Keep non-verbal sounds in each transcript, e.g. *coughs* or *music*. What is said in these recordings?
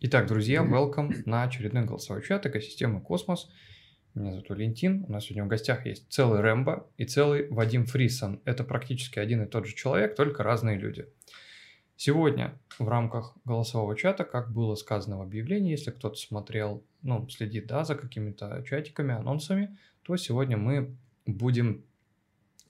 Итак, друзья, welcome на очередной голосовой чат экосистемы Космос. Меня зовут Валентин. У нас сегодня в гостях есть целый Рэмбо и целый Вадим Фрисон. Это практически один и тот же человек, только разные люди. Сегодня в рамках голосового чата, как было сказано в объявлении, если кто-то смотрел, ну, следит, да, за какими-то чатиками, анонсами, то сегодня мы будем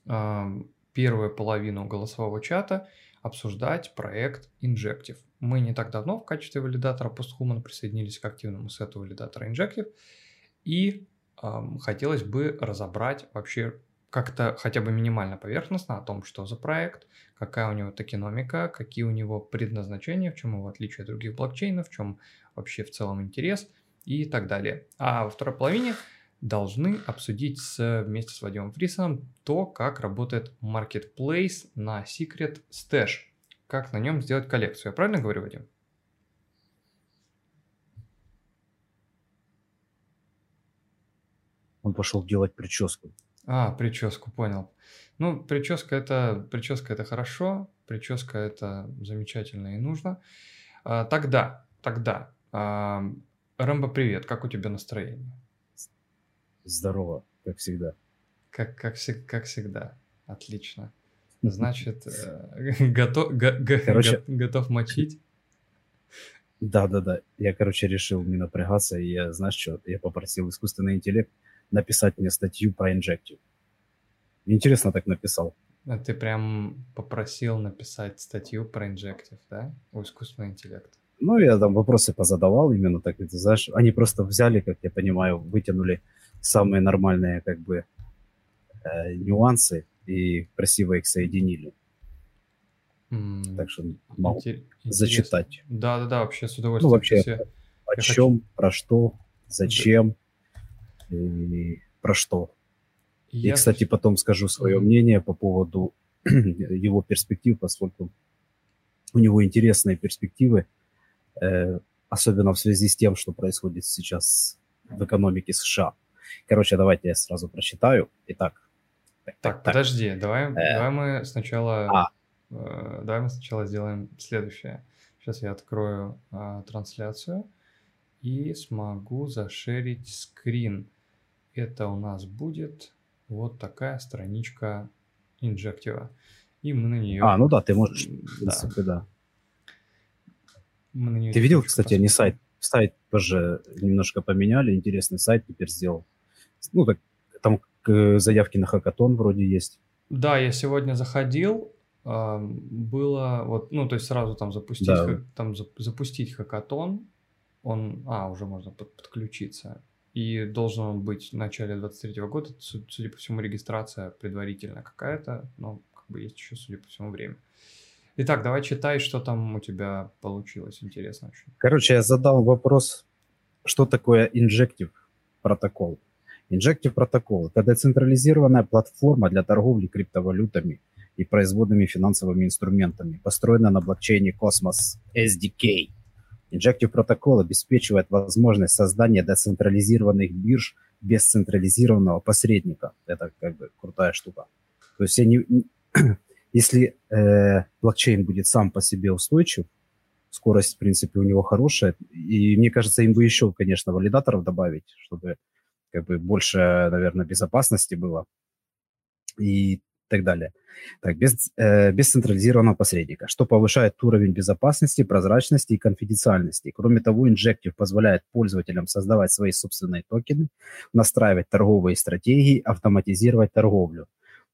э, первую половину голосового чата обсуждать проект Injective. Мы не так давно в качестве валидатора PostHuman присоединились к активному сету валидатора Injective, и э, хотелось бы разобрать вообще как-то хотя бы минимально поверхностно о том, что за проект, какая у него токеномика, какие у него предназначения, в чем его отличие от других блокчейнов, в чем вообще в целом интерес и так далее. А во второй половине должны обсудить с, вместе с Вадимом Фрисоном то, как работает Marketplace на Secret Stash, как на нем сделать коллекцию. Я правильно говорю, Вадим? Он пошел делать прическу. А, прическу, понял. Ну, прическа это, прическа это хорошо, прическа это замечательно и нужно. А, тогда, тогда, а, Рэмбо, привет, как у тебя настроение? Здорово, как всегда. Как, как, как всегда. Отлично. Значит, э, *laughs* готов, короче, готов мочить? Да, да, да. Я, короче, решил не напрягаться, и я, знаешь что, я попросил искусственный интеллект написать мне статью про Injective. Интересно так написал. А ты прям попросил написать статью про Injective, да? У искусственного интеллекта. Ну, я там вопросы позадавал именно так, ты знаешь. Они просто взяли, как я понимаю, вытянули самые нормальные как бы э, нюансы и красиво их соединили. Mm, так что могу интерес... зачитать. Да, да, да, вообще с удовольствием. Ну, вообще, я, о чем, хочу... про что, зачем да. и про что. Я... И, кстати, потом скажу свое mm. мнение по поводу *clears throat* его перспектив, поскольку у него интересные перспективы, э, особенно в связи с тем, что происходит сейчас в экономике США. Короче, давайте я сразу прочитаю. Итак. Так, так, подожди, давай, э, давай мы сначала, а. э, давай мы сначала сделаем следующее. Сейчас я открою э, трансляцию и смогу зашерить скрин. Это у нас будет вот такая страничка инжектива. И мы на нее... А, ну да, ты можешь, в принципе, да. да. Мы на нее ты видел, кстати, посмотреть. они сайт, сайт тоже немножко поменяли, интересный сайт теперь сделал ну, так, там заявки на хакатон вроде есть. Да, я сегодня заходил, было вот, ну, то есть сразу там запустить, да. там запустить хакатон, он, а, уже можно под, подключиться. И должен он быть в начале 23 года, судя по всему, регистрация предварительная какая-то, но как бы есть еще, судя по всему, время. Итак, давай читай, что там у тебя получилось, интересно очень. Короче, я задал вопрос, что такое инжектив протокол. Injective Protocol – это децентрализированная платформа для торговли криптовалютами и производными финансовыми инструментами, построенная на блокчейне Cosmos SDK. Injective Protocol обеспечивает возможность создания децентрализированных бирж без централизированного посредника. Это как бы крутая штука. То есть они, *clears throat* если э, блокчейн будет сам по себе устойчив, скорость, в принципе, у него хорошая, и мне кажется, им бы еще, конечно, валидаторов добавить, чтобы как бы больше, наверное, безопасности было и так далее. Так, без, э, без централизированного посредника, что повышает уровень безопасности, прозрачности и конфиденциальности. Кроме того, Injective позволяет пользователям создавать свои собственные токены, настраивать торговые стратегии, автоматизировать торговлю.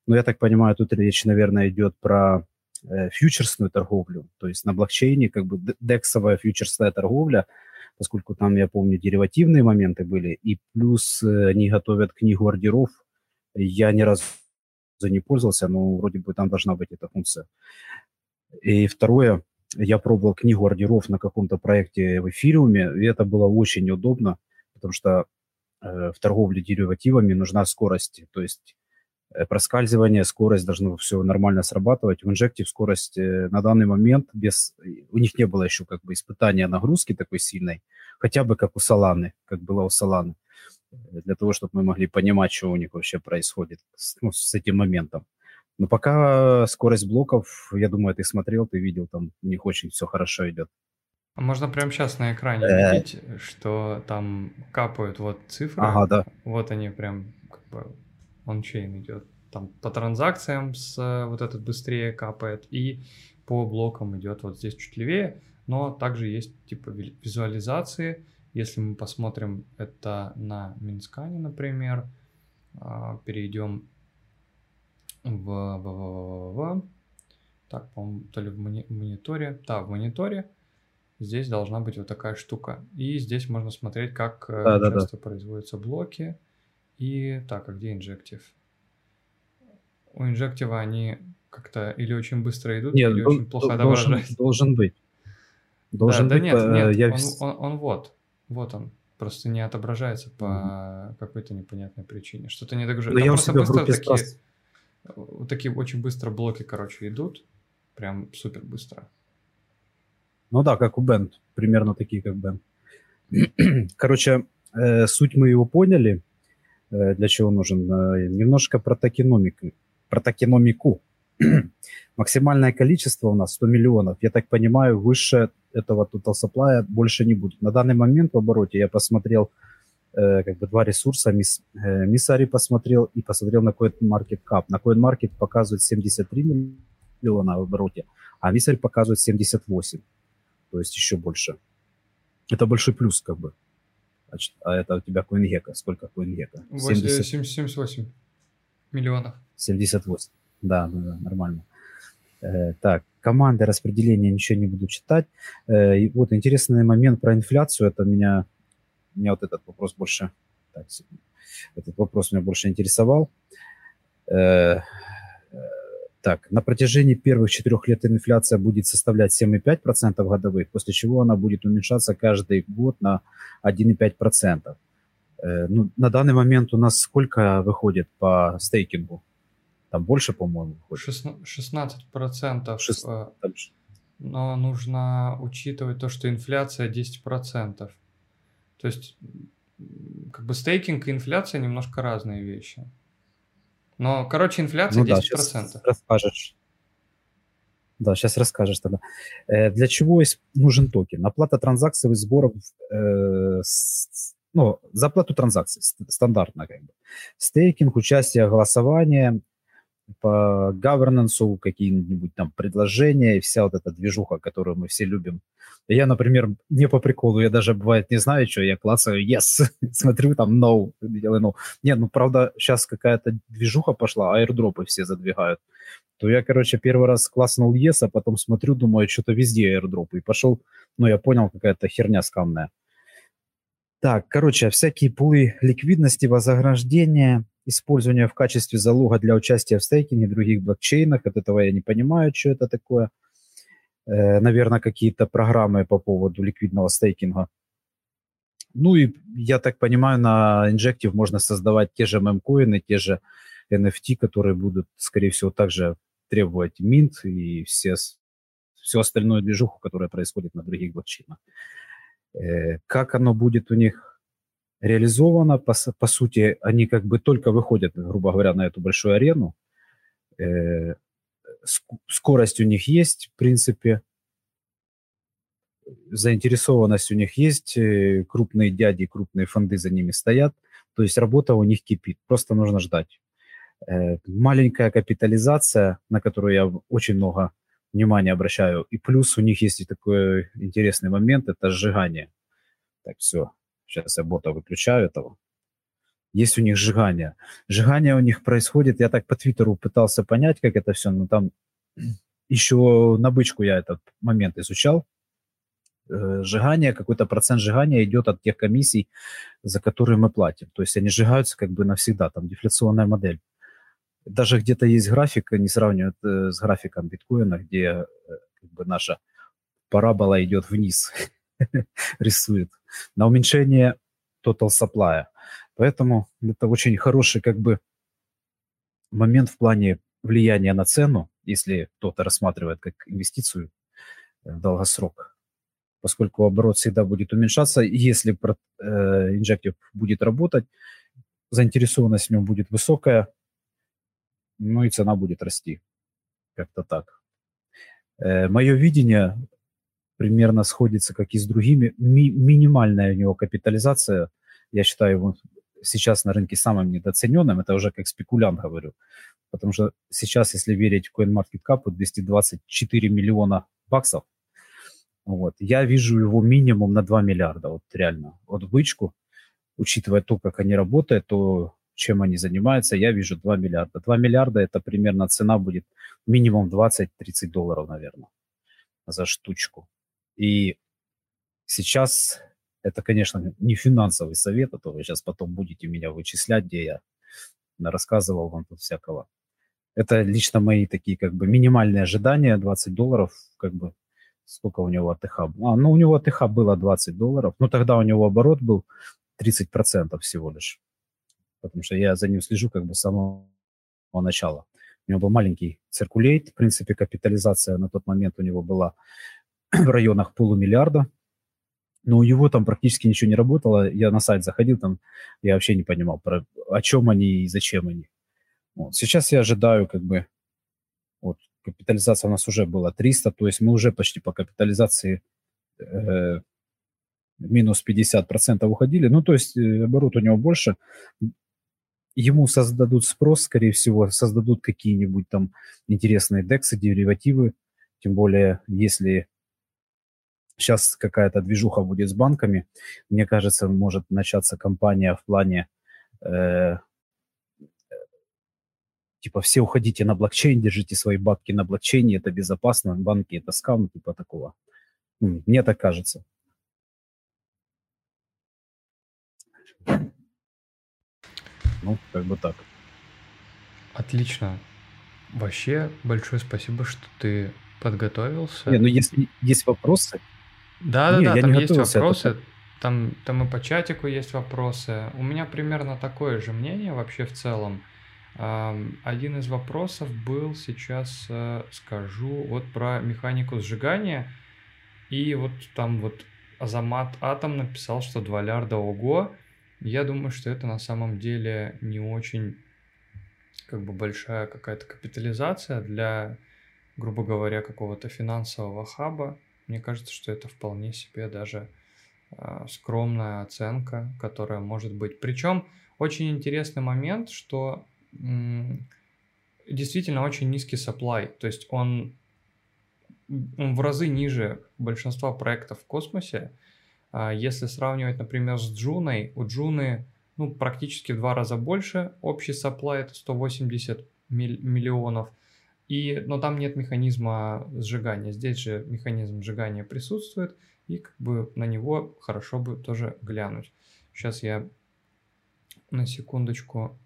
Но я так понимаю, тут речь, наверное, идет про э, фьючерсную торговлю, то есть на блокчейне как бы дексовая фьючерсная торговля – поскольку там, я помню, деривативные моменты были, и плюс э, они готовят книгу ордеров. Я ни разу не пользовался, но вроде бы там должна быть эта функция. И второе, я пробовал книгу ордеров на каком-то проекте в эфириуме, и это было очень удобно, потому что э, в торговле деривативами нужна скорость, то есть проскальзывание, скорость должно все нормально срабатывать. В Injective скорость э, на данный момент без... У них не было еще как бы испытания нагрузки такой сильной, хотя бы как у Solana, как было у э, для того, чтобы мы могли понимать, что у них вообще происходит с, ну, с этим моментом. Но пока скорость блоков, я думаю, ты смотрел, ты видел, там у них очень все хорошо идет. А можно прямо сейчас на экране Э. видеть, что там капают вот цифры. Ага, да. Вот они прям как бы ончейн идет. Там по транзакциям с э, вот этот быстрее капает и по блокам идет вот здесь чуть левее, но также есть типа ви- визуализации. Если мы посмотрим это на Минскане, например, а, перейдем в, в, в, в- в- так, по-моему, то ли в мони- мониторе, да, в мониторе здесь должна быть вот такая штука. И здесь можно смотреть, как э, Да-да-да. часто производятся блоки. И так, а где инжектив? У инжектива они как-то или очень быстро идут, Нет, или дол- очень плохо дол- должен, отображаются. должен быть. Должен да, быть. да нет, э, нет, я он, он- он вот, вот он. Просто не отображается по какой-то непонятной причине. Что-то не догружает. Ну, Там я просто быстро такие, вот такие очень быстро блоки, короче, идут. Прям супер быстро. Ну да, как у Бен, примерно такие, как Бен. *clears throat* Короче, э, суть мы его поняли, для чего нужен. Э, немножко про токеномику. Про токеномику. Максимальное количество у нас 100 миллионов. Я так понимаю, выше этого total supply больше не будет. На данный момент в обороте я посмотрел э, как бы два ресурса. Мис, э, Миссари посмотрел и посмотрел на CoinMarketCap. На CoinMarket показывает 73 миллиона в обороте, а Миссари показывает 78 то есть еще больше. Это большой плюс, как бы. Значит, а это у тебя CoinGecko. Сколько CoinGecko? Восемь- 70, 78 миллионов. 78. Да, да, да, нормально. Э, так, команды распределения ничего не буду читать. Э, и вот интересный момент про инфляцию. Это меня, меня вот этот вопрос больше, так, этот вопрос меня больше интересовал. Э, э, так, на протяжении первых четырех лет инфляция будет составлять 7,5% годовых, после чего она будет уменьшаться каждый год на 1,5%. Э, ну, на данный момент у нас сколько выходит по стейкингу? Там больше, по-моему, выходит. Шестна- 16 процентов. Шест- э, Там ж- Но нужно учитывать то, что инфляция 10%. То есть, как бы стейкинг и инфляция немножко разные вещи. Но, короче, инфляция Ну да, 10%. сейчас расскажешь. Да, сейчас расскажешь тогда. Э, для чего нужен токен? Оплата транзакций и сборов, э, с- ну, за оплату транзакций, ст- стандартно как бы. Стейкинг, участие, голосование, по governance, какие-нибудь там предложения и вся вот эта движуха, которую мы все любим. Я, например, не по приколу, я даже бывает не знаю, что, я клацаю yes, *laughs* смотрю там no, делаю no. Не, ну правда, сейчас какая-то движуха пошла, аирдропы все задвигают. То я, короче, первый раз класснул yes, а потом смотрю, думаю, что-то везде аирдропы. И пошел, ну я понял, какая-то херня скамная. Так, короче, всякие пулы ликвидности, вознаграждения, использование в качестве залога для участия в стейкинге других блокчейнах. От этого я не понимаю, что это такое. Э, наверное, какие-то программы по поводу ликвидного стейкинга. Ну и, я так понимаю, на Injective можно создавать те же мемкоины, те же NFT, которые будут, скорее всего, также требовать минт и все, всю остальную движуху, которая происходит на других блокчейнах. Э, Как оно будет у них реализовано, по, по сути, они как бы только выходят, грубо говоря, на эту большую арену. Э, ск- Скорость у них есть, в принципе, заинтересованность у них есть, э, крупные дяди, крупные фонды за ними стоят, то есть работа у них кипит, просто нужно ждать. Э, Маленькая капитализация, на которую я очень много внимания обращаю, и плюс у них есть и такой интересный момент, это сжигание. Так, все, сейчас я бота выключаю этого. Есть у них сжигание. Сжигание у них происходит, я так по Твиттеру пытался понять, как это все, но там *clears throat* еще на бычку я этот момент изучал. Э, Сжигание, какой-то процент сжигания идет от тех комиссий, за которые мы платим. То есть они сжигаются как бы навсегда, там дефляционная модель. Даже где-то есть график, не сравнивают э, с графиком биткоина, где э, как бы наша парабола идет вниз, *laughs* *laughs* рисует, на уменьшение total supply. Поэтому это очень хороший как бы момент в плане влияния на цену, если кто-то рассматривает как инвестицию э, в долгосрок. Поскольку оборот всегда будет уменьшаться, если про- э, будет работать, заинтересованность в нем будет высокая, ну и цена будет расти. Как-то так. Э, мое видение примерно сходится, как и с другими. Ми- минимальная у него капитализация, я считаю его сейчас на рынке самым недооцененным, это уже как спекулянт говорю, потому что сейчас, если верить CoinMarketCap, 224 миллиона баксов, вот, я вижу его минимум на 2 миллиарда, вот реально, вот бычку, учитывая то, как они работают, то чем они занимаются, я вижу 2 миллиарда. 2 миллиарда это примерно цена будет минимум 20-30 долларов, наверное, за штучку. И сейчас это, конечно, не финансовый совет, а то вы сейчас потом будете меня вычислять, где я рассказывал вам тут всякого. Это лично мои такие как бы минимальные ожидания, 20 долларов, как бы сколько у него АТХ? А, ну, у него АТХ было 20 долларов, но тогда у него оборот был 30% всего лишь потому что я за ним слежу как бы с самого начала. У него был маленький циркулейт, в принципе, капитализация на тот момент у него была в районах полумиллиарда, но у него там практически ничего не работало. Я на сайт заходил, там я вообще не понимал, про, о чем они и зачем они. Вот. Сейчас я ожидаю как бы, вот, капитализация у нас уже была 300, то есть мы уже почти по капитализации э, минус 50% уходили. Ну, то есть э, оборот у него больше ему создадут спрос, скорее всего, создадут какие-нибудь там интересные дексы, деривативы, тем более, если сейчас какая-то движуха будет с банками, мне кажется, может начаться кампания в плане э, типа все уходите на блокчейн, держите свои бабки на блокчейне, это безопасно, банки это скам, типа такого. Мне так кажется. Ну, как бы так. Отлично. Вообще, большое спасибо, что ты подготовился. Не, ну если есть вопросы... Да, да, да, там есть вопросы. Это... Там, там и по чатику есть вопросы. У меня примерно такое же мнение вообще в целом. Один из вопросов был сейчас, э, скажу, вот про механику сжигания. И вот там вот Азамат Атом написал, что 2 лярда ого. Я думаю, что это на самом деле не очень как бы большая какая-то капитализация для, грубо говоря, какого-то финансового хаба. Мне кажется, что это вполне себе даже э, скромная оценка, которая может быть. Причем очень интересный момент, что м- действительно очень низкий supply, то есть он, он в разы ниже большинства проектов в космосе, а если сравнивать, например, с Джуной, у Джуны ну, практически в два раза больше, общий supply это 180 миллионов, и, но там нет механизма сжигания. Здесь же механизм сжигания присутствует, и как бы на него хорошо бы тоже глянуть. Сейчас я на секундочку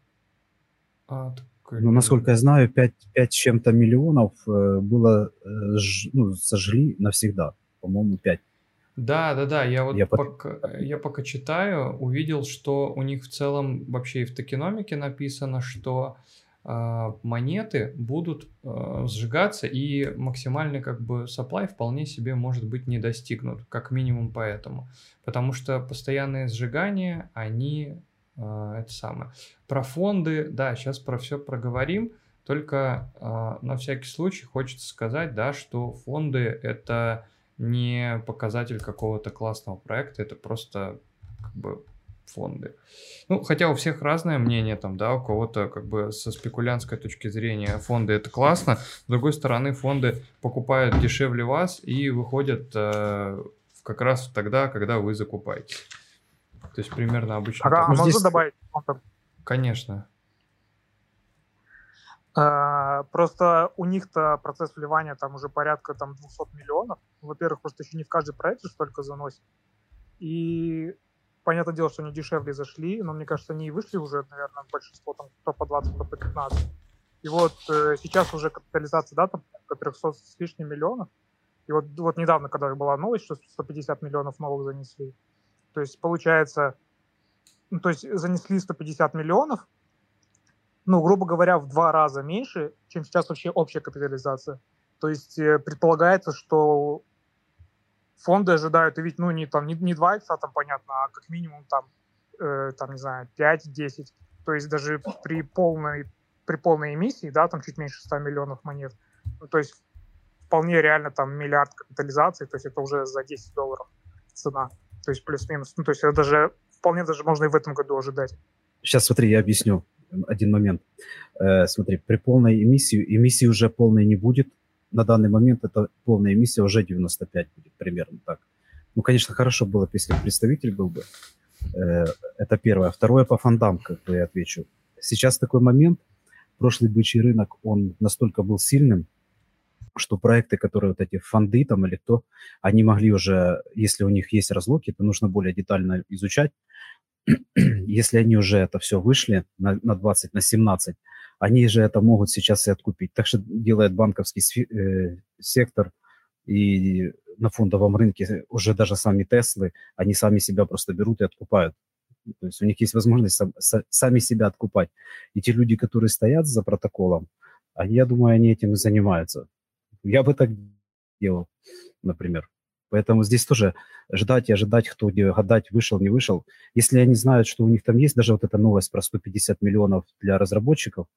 открою. Ну, насколько я знаю, 5, 5 чем-то миллионов э, было, э, ну, сожгли навсегда. По-моему, 5. Да, да, да, я вот я пока, под... я пока читаю, увидел, что у них в целом вообще и в токеномике написано, что э, монеты будут э, сжигаться и максимальный как бы supply вполне себе может быть не достигнут, как минимум поэтому, потому что постоянные сжигания, они э, это самое. Про фонды, да, сейчас про все проговорим, только на всякий случай хочется сказать, да, что фонды это не показатель какого-то классного проекта, это просто как бы фонды. Ну, хотя у всех разное мнение там, да, у кого-то как бы со спекулянтской точки зрения фонды это классно, с другой стороны фонды покупают дешевле вас и выходят э, как раз тогда, когда вы закупаете. То есть примерно обычно. А, а можно здесь... добавить? Конечно. А, просто у них-то процесс вливания там уже порядка там 200 миллионов. Во-первых, просто еще не в каждый проект же столько заносит. И понятное дело, что они дешевле зашли, но мне кажется, они и вышли уже, наверное, большинство там кто по 20, кто по 15. И вот э, сейчас уже капитализация, да, там 300 с лишним миллионов. И вот, вот недавно, когда была новость, что 150 миллионов новых занесли. То есть получается, ну, то есть занесли 150 миллионов, ну, грубо говоря, в два раза меньше, чем сейчас вообще общая капитализация. То есть э, предполагается, что фонды ожидают увидеть, ну, не там, не, не 2 икса, там, понятно, а как минимум там, э, там, не знаю, 5-10. То есть даже при полной, при полной эмиссии, да, там чуть меньше 100 миллионов монет, ну, то есть вполне реально там миллиард капитализации, то есть это уже за 10 долларов цена, то есть плюс-минус. Ну, то есть это даже вполне даже можно и в этом году ожидать. Сейчас смотри, я объясню один момент. Э, смотри, при полной эмиссии, эмиссии уже полной не будет. На данный момент это полная эмиссия уже 95 будет, примерно так. Ну, конечно, хорошо было бы, если представитель был бы. Э, это первое. Второе по фондам, как бы я отвечу. Сейчас такой момент, прошлый бычий рынок, он настолько был сильным, что проекты, которые вот эти фонды там или кто, они могли уже, если у них есть разлоки, то нужно более детально изучать. *clears throat* если они уже это все вышли на, на 20, на 17, они же это могут сейчас и откупить. Так что делает банковский э, сектор и на фондовом рынке уже даже сами Теслы, они сами себя просто берут и откупают. То есть у них есть возможность сам, с, сами себя откупать. И те люди, которые стоят за протоколом, они, я думаю, они этим и занимаются. Я бы так делал, например. Поэтому здесь тоже ждать и ожидать, кто где гадать, вышел, не вышел. Если они знают, что у них там есть даже вот эта новость про 150 миллионов для разработчиков,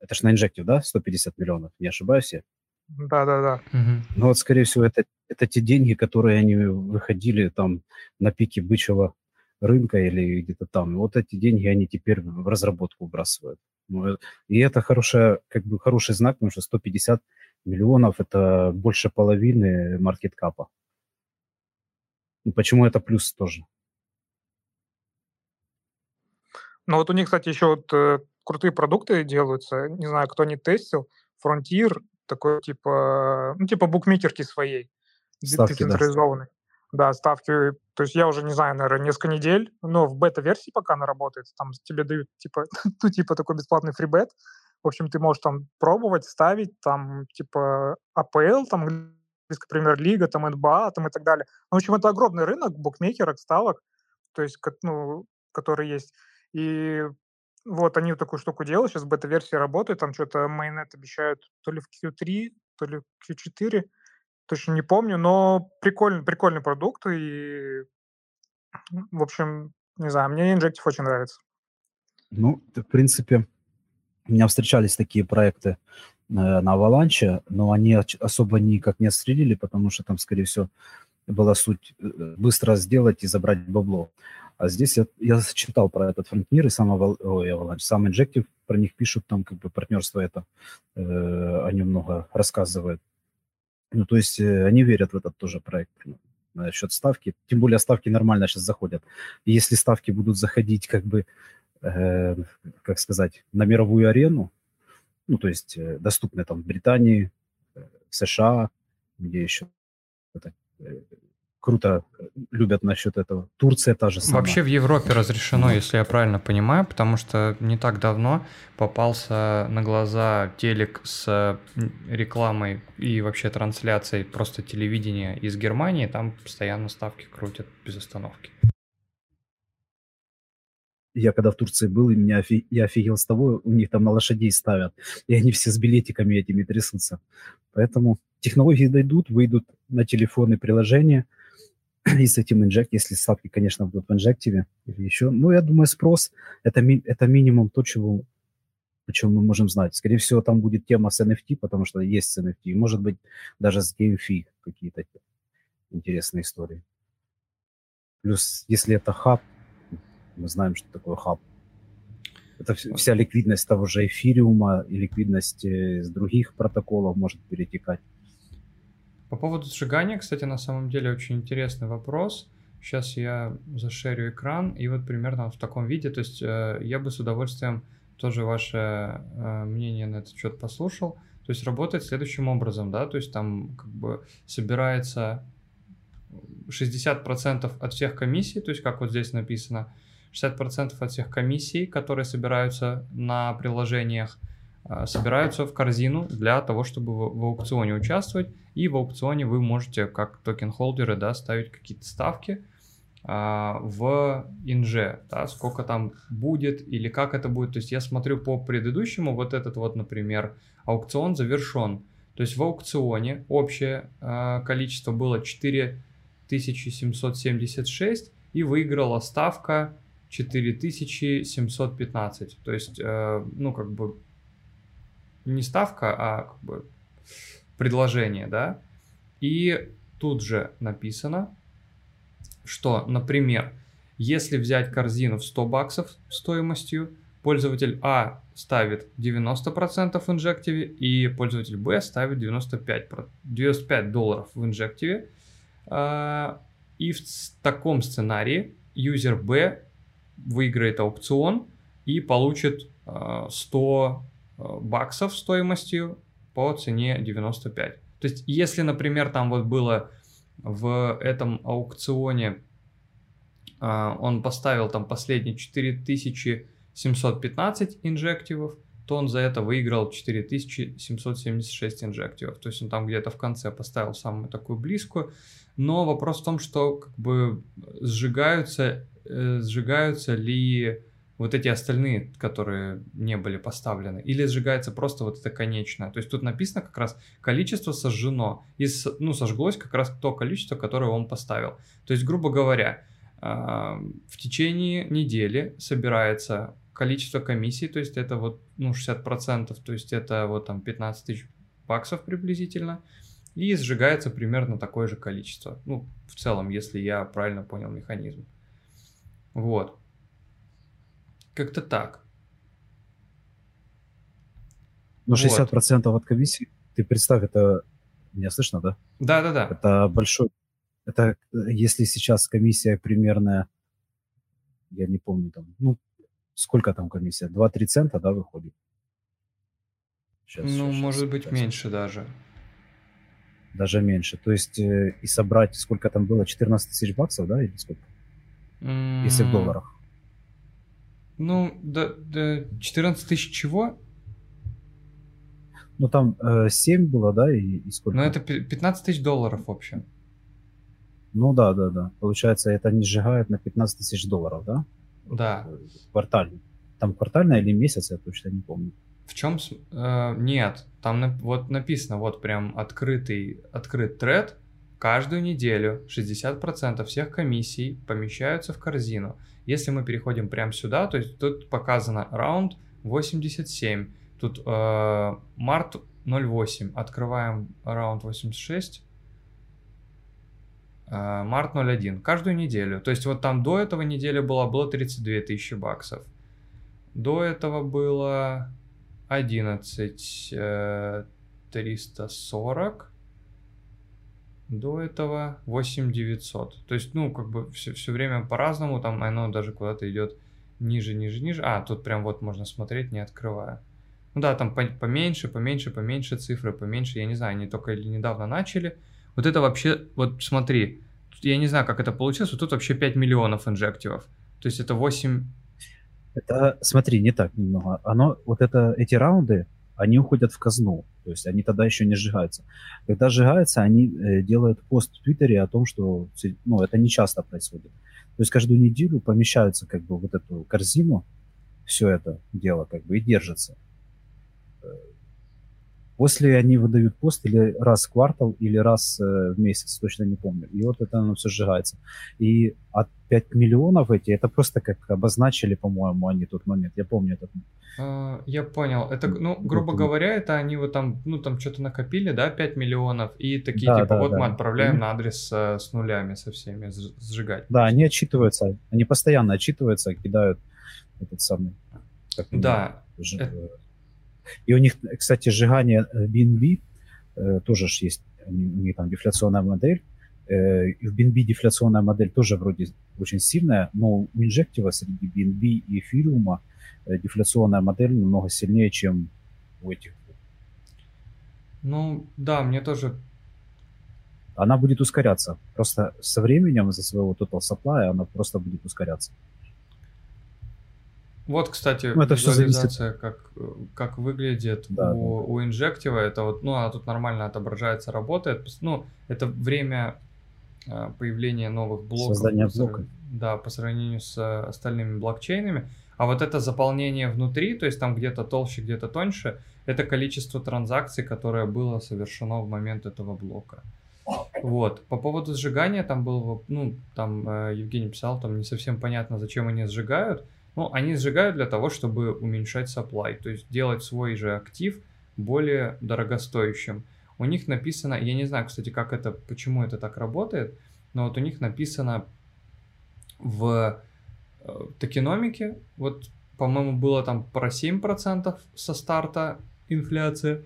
это же на инжектив, да, 150 миллионов, не ошибаюсь я? Да-да-да. Угу. Ну вот, скорее всего, это, это те деньги, которые они выходили там на пике бычьего рынка или где-то там. вот эти деньги они теперь в разработку выбрасывают. Ну, э, и это хорошая, как бы хороший знак, потому что 150 миллионов – это больше половины маркеткапа. Ну, почему это плюс тоже? Ну вот у них, кстати, еще вот э, крутые продукты делаются. Не знаю, кто не тестил. Frontier такой типа, ну типа букмекерки своей, ставки, децентрализованной. Да. да, ставки. То есть я уже не знаю, наверное, несколько недель, но в бета-версии пока она работает. Там тебе дают типа, *laughs* ну типа такой бесплатный фрибет. В общем, ты можешь там пробовать, ставить, там типа АПЛ, там английская премьер-лига, там НБА, там и так далее. Ну, в общем, это огромный рынок букмекерок, ставок, то есть, ну, который есть. И вот они вот такую штуку делают, сейчас бета-версия работает, там что-то майонет обещают то ли в Q3, то ли в Q4, точно не помню, но прикольный, прикольный продукт, и, в общем, не знаю, мне Injective очень нравится. Ну, в принципе, у меня встречались такие проекты э, на Аваланче, но они особо никак не отстрелили, потому что там, скорее всего, была суть э, быстро сделать и забрать бабло. А здесь я, я читал про этот фронтир и сам, ой, Avalanche, сам Injective, про них пишут, там как бы партнерство это, э, о нем много рассказывают. Ну, то есть э, они верят в этот тоже проект ну, насчет ставки. Тем более ставки нормально сейчас заходят. И если ставки будут заходить как бы, э, как сказать, на мировую арену, ну, то есть э, доступны там в Британии, э, в США, где еще это, э, круто э, любят насчет этого. Турция та же самая. Вообще в Европе разрешено, если я правильно понимаю, потому что не так давно попался на глаза телек с рекламой и вообще трансляцией просто телевидения из Германии, там постоянно ставки крутят без остановки. Я когда в Турции был, и меня офи... я офигел с того, у них там на лошадей ставят, и они все с билетиками этими трясутся. Поэтому технологии дойдут, выйдут на телефоны приложения – и с этим инжект, если ставки, конечно, будут в инжективе или еще. Ну, я думаю, спрос это, ми, это минимум то, чего, о чем мы можем знать. Скорее всего, там будет тема с NFT, потому что есть с NFT. Может быть, даже с GameFi какие-то интересные истории. Плюс, если это хаб, мы знаем, что такое хаб. Это вся ликвидность того же эфириума и ликвидность э, с других протоколов может перетекать. По поводу сжигания, кстати, на самом деле очень интересный вопрос. Сейчас я зашерю экран, и вот примерно в таком виде, то есть э, я бы с удовольствием тоже ваше э, мнение на этот счет послушал. То есть работает следующим образом, да, то есть там как бы собирается 60% от всех комиссий, то есть как вот здесь написано, 60% от всех комиссий, которые собираются на приложениях, собираются в корзину для того, чтобы в, в аукционе участвовать и в аукционе вы можете, как токен-холдеры, да, ставить какие-то ставки а, в инже, да, сколько там будет или как это будет. То есть я смотрю по предыдущему, вот этот вот, например, аукцион завершен. То есть в аукционе общее а, количество было 4776 и выиграла ставка 4715. То есть, э, ну, как бы не ставка, а как бы предложение, да, и тут же написано, что, например, если взять корзину в 100 баксов стоимостью, пользователь А ставит 90% в инжективе и пользователь Б ставит 95, 95 долларов в инжективе. А, и в таком сценарии юзер Б выиграет аукцион и получит 100 а, баксов стоимостью по цене 95. То есть, если, например, там вот было в этом аукционе, он поставил там последние 4715 инжективов, то он за это выиграл 4776 инжективов. То есть он там где-то в конце поставил самую такую близкую. Но вопрос в том, что как бы сжигаются, э, сжигаются ли вот эти остальные, которые не были поставлены, или сжигается просто вот это конечное. То есть тут написано как раз количество сожжено, и ну, сожглось как раз то количество, которое он поставил. То есть, грубо говоря, а, в течение недели собирается количество комиссий, то есть это вот ну, 60%, то есть это вот там 15 тысяч баксов приблизительно, и сжигается примерно такое же количество. Ну, в целом, если я правильно понял механизм. Вот. Как-то так. Ну, 60% вот. от комиссии, ты представь, это... Меня слышно, да? Да-да-да. Это большой... Это если сейчас комиссия примерно, я не помню, там, ну, сколько там комиссия? 2-3 цента, да, выходит? Сейчас, ну, сейчас, может быть, меньше даже даже меньше. То есть э, и собрать, сколько там было, 14 тысяч баксов, да, или сколько? Mm. Если в долларах. Ну, да, да, 14 тысяч чего? Ну, там э, 7 было, да, и, и сколько? Ну, это 15 тысяч долларов вообще. Ну, да, да, да. Получается, это не сжигает на 15 тысяч долларов, да? Да. Квартально. Там квартально или месяц, я точно не помню. В чем... Э, нет, там на, вот написано, вот прям открытый, открыт тред. Каждую неделю 60% всех комиссий помещаются в корзину. Если мы переходим прямо сюда, то есть тут показано раунд 87. Тут э, март 08. Открываем раунд 86. Э, март 01. Каждую неделю. То есть вот там до этого недели было, было 32 тысячи баксов. До этого было 11 340. До этого 8900. То есть, ну, как бы все, все время по-разному, там оно даже куда-то идет ниже, ниже, ниже. А, тут прям вот можно смотреть, не открывая. Ну да, там поменьше, поменьше, поменьше цифры, поменьше, я не знаю, они только или недавно начали. Вот это вообще, вот смотри, я не знаю, как это получилось, вот тут вообще 5 миллионов инжективов. То есть это 8 это, смотри, не так немного. Оно, вот это, эти раунды, они уходят в казну. То есть они тогда еще не сжигаются. Когда сжигаются, они э, делают пост в Твиттере о том, что ну, это не часто происходит. То есть каждую неделю помещаются как бы вот эту корзину, все это дело как бы и держится. После они выдают пост или раз в квартал, или раз э, в месяц, точно не помню. И вот это оно все сжигается. И от 5 миллионов эти, это просто как обозначили, по-моему, они тот момент. Я помню этот. А, я понял. Это, ну, грубо это... говоря, это они вот там, ну, там что-то накопили, да, 5 миллионов, и такие, да, типа, да, вот да. мы отправляем mm-hmm. на адрес э, с нулями со всеми сжигать. Да, они отчитываются, они постоянно отчитываются, кидают этот самый... Да. Это и у них, кстати, сжигание BNB э, э, тоже ж есть, у них там дефляционная модель, э, и в BNB дефляционная модель тоже вроде очень сильная, но у инжектива среди BNB и эфириума дефляционная модель намного сильнее, чем у этих. Ну, да, мне тоже она будет ускоряться. Просто со временем из-за своего total supply она просто будет ускоряться. Вот, кстати, ну, это визуализация, как, как выглядит да, у, да. у инжектива. Это вот, ну, она тут нормально отображается, работает. Ну, это время а, появления новых блоков. Создание блока. Да, по сравнению с остальными блокчейнами. А вот это заполнение внутри, то есть там где-то толще, где-то тоньше, это количество транзакций, которое было совершено в момент этого блока. Вот. По поводу сжигания, там был, ну, там э, Евгений писал, там не совсем понятно, зачем они сжигают. Ну, они сжигают для того, чтобы уменьшать supply, то есть делать свой же актив более дорогостоящим. у них написано, я не знаю, кстати, как это, почему это так работает, но вот у них написано в э, токеномике, вот, по-моему, было там про 7% со старта инфляция,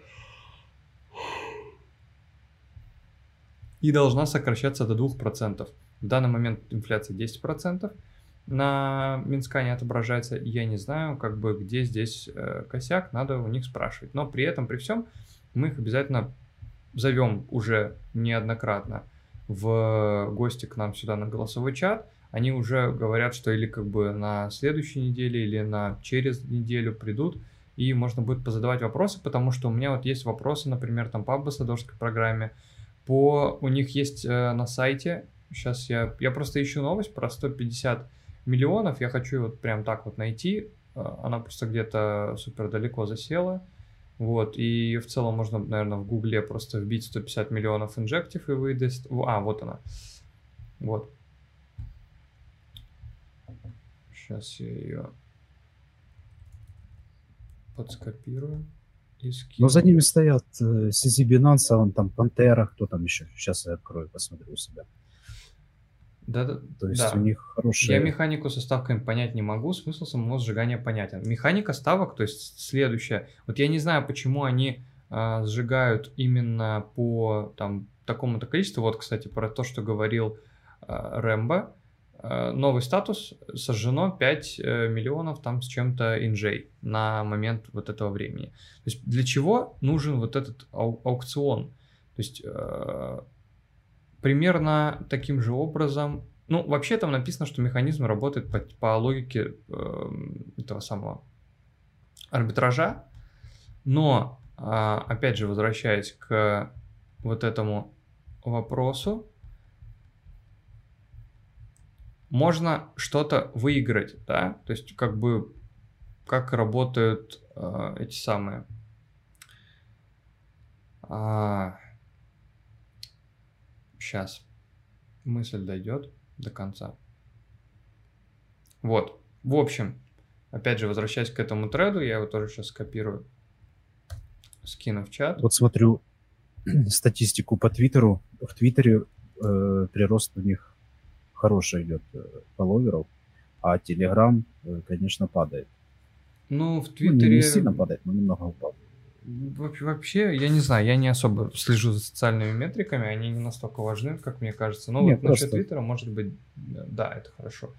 и должна сокращаться до 2%. В данный момент инфляция 10%, на Минскане отображается, я не знаю, как бы где здесь э, косяк, надо у них спрашивать. Но при этом, при всем, мы их обязательно зовем уже неоднократно в гости к нам сюда на голосовой чат, они уже говорят, что или как бы на следующей неделе, или на через неделю придут, и можно будет позадавать вопросы, потому что у меня вот есть вопросы, например, там по амбассадорской программе, по у них есть э, на сайте, сейчас я, я просто ищу новость про 150 миллионов, я хочу вот прям так вот найти, э, она просто где-то супер далеко засела, вот, и в целом можно, наверное, в гугле просто вбить 150 миллионов инжектив и выдаст, а, вот она, вот. Сейчас я ее подскопирую. Но за ними стоят э, CZ Binance, а он там Пантера, кто там еще? Сейчас я открою, посмотрю у себя. Да, да, То есть да. у них хорошие... Я механику со ставками понять не могу, смысл самого сжигания понятен. Механика ставок, то есть следующая. Вот я не знаю, почему они а, сжигают именно по там такому-то количеству. Вот, кстати, про то, что говорил а, Рэмбо. А, новый статус сожжено 5 э, миллионов там с чем-то инжей на момент вот этого времени. То есть для чего нужен вот этот ау- аукцион? То есть э, примерно таким же образом. Ну, вообще там написано, что механизм работает по, по логике э, этого самого арбитража, но, э, опять же, возвращаясь к вот этому вопросу, можно что-то выиграть, да, то есть как бы как работают э, эти самые а, Сейчас. Мысль дойдет до конца. Вот. В общем, опять же, возвращаясь к этому треду, я его тоже сейчас скопирую, скину в чат. Вот смотрю *clears throat* статистику по Твиттеру. В Твиттере э, прирост у них хороший идет э, фолловеров, а Телеграм, э, конечно, падает. Ну, в Ну, не, Твиттере... не сильно падает, но немного упал. Вообще, я не знаю, я не особо слежу за социальными метриками, они не настолько важны, как мне кажется. Но Не, вот насчет просто- Твиттера, может быть, да, это хорошо.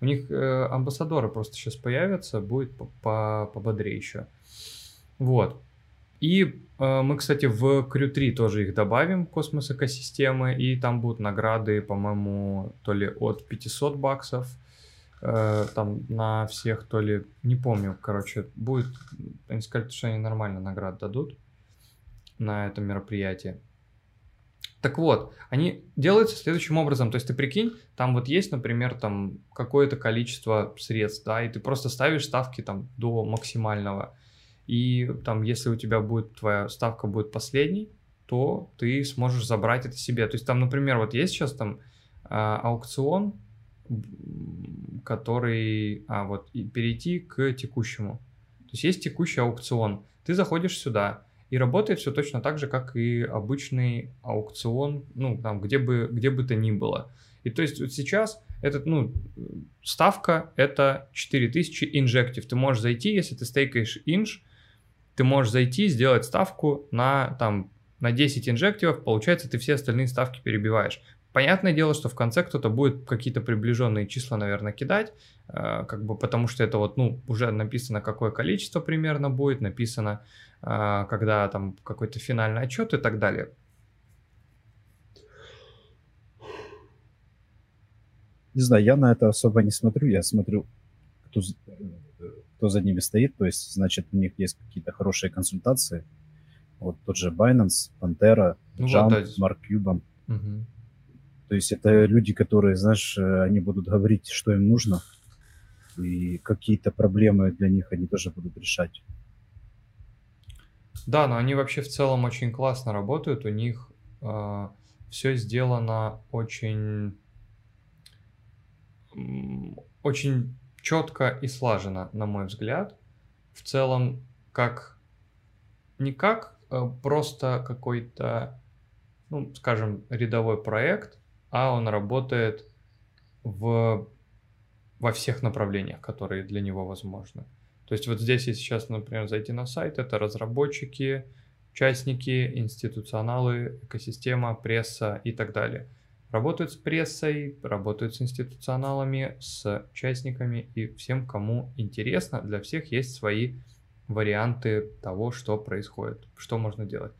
У них э, амбассадоры просто сейчас появятся, будет по- по- пободрее еще. Вот. И э, мы, кстати, в Crew 3 тоже их добавим, космос экосистемы, и там будут награды, по-моему, то ли от 500 баксов, э, там на всех, то ли, не помню, короче, будет, они сказали, что они нормально наград дадут на этом мероприятии. Так вот, они делаются следующим образом, то есть ты прикинь, там вот есть, например, там какое-то количество средств, да, и ты просто ставишь ставки там до максимального, и там, если у тебя будет, твоя ставка будет последней, то ты сможешь забрать это себе. То есть там, например, вот есть сейчас там а, аукцион, который, а вот и перейти к текущему. То есть есть текущий аукцион. Ты заходишь сюда, и работает все точно так же, как и обычный аукцион, ну, там, где бы, где бы то ни было. И то есть вот сейчас этот, ну, ставка это 4000 инжектив. Ты можешь зайти, если ты стейкаешь инж, ты можешь зайти, сделать ставку на, там, на 10 инжективов, получается, ты все остальные ставки перебиваешь. Понятное дело, что в конце кто-то будет какие-то приближенные числа, наверное, кидать, э, как бы потому что это вот, ну, уже написано, какое количество примерно будет, написано, э, когда там какой-то финальный отчет и так далее. Не знаю, я на это особо не смотрю. Я смотрю, кто, кто за ними стоит. То есть, значит, у них есть какие-то хорошие консультации. Вот тот же Binance, Pantera, Ну вот, Jump, да. Mark Cuban. Мгм. То есть это люди, которые, знаешь, э, они будут говорить, что им нужно, и какие-то проблемы для них они тоже будут решать. Да, но они вообще в целом очень классно работают. У них все сделано очень, очень четко и слаженно, на мой взгляд. В целом, как не как э, просто какой-то, ну, скажем, рядовой проект, а он работает в, во всех направлениях, которые для него возможны. То есть вот здесь, если сейчас, например, зайти на сайт, это разработчики, участники, институционалы, экосистема, пресса и так далее. Работают с прессой, работают с институционалами, с участниками и всем, кому интересно. Для всех есть свои варианты того, что происходит, что можно делать.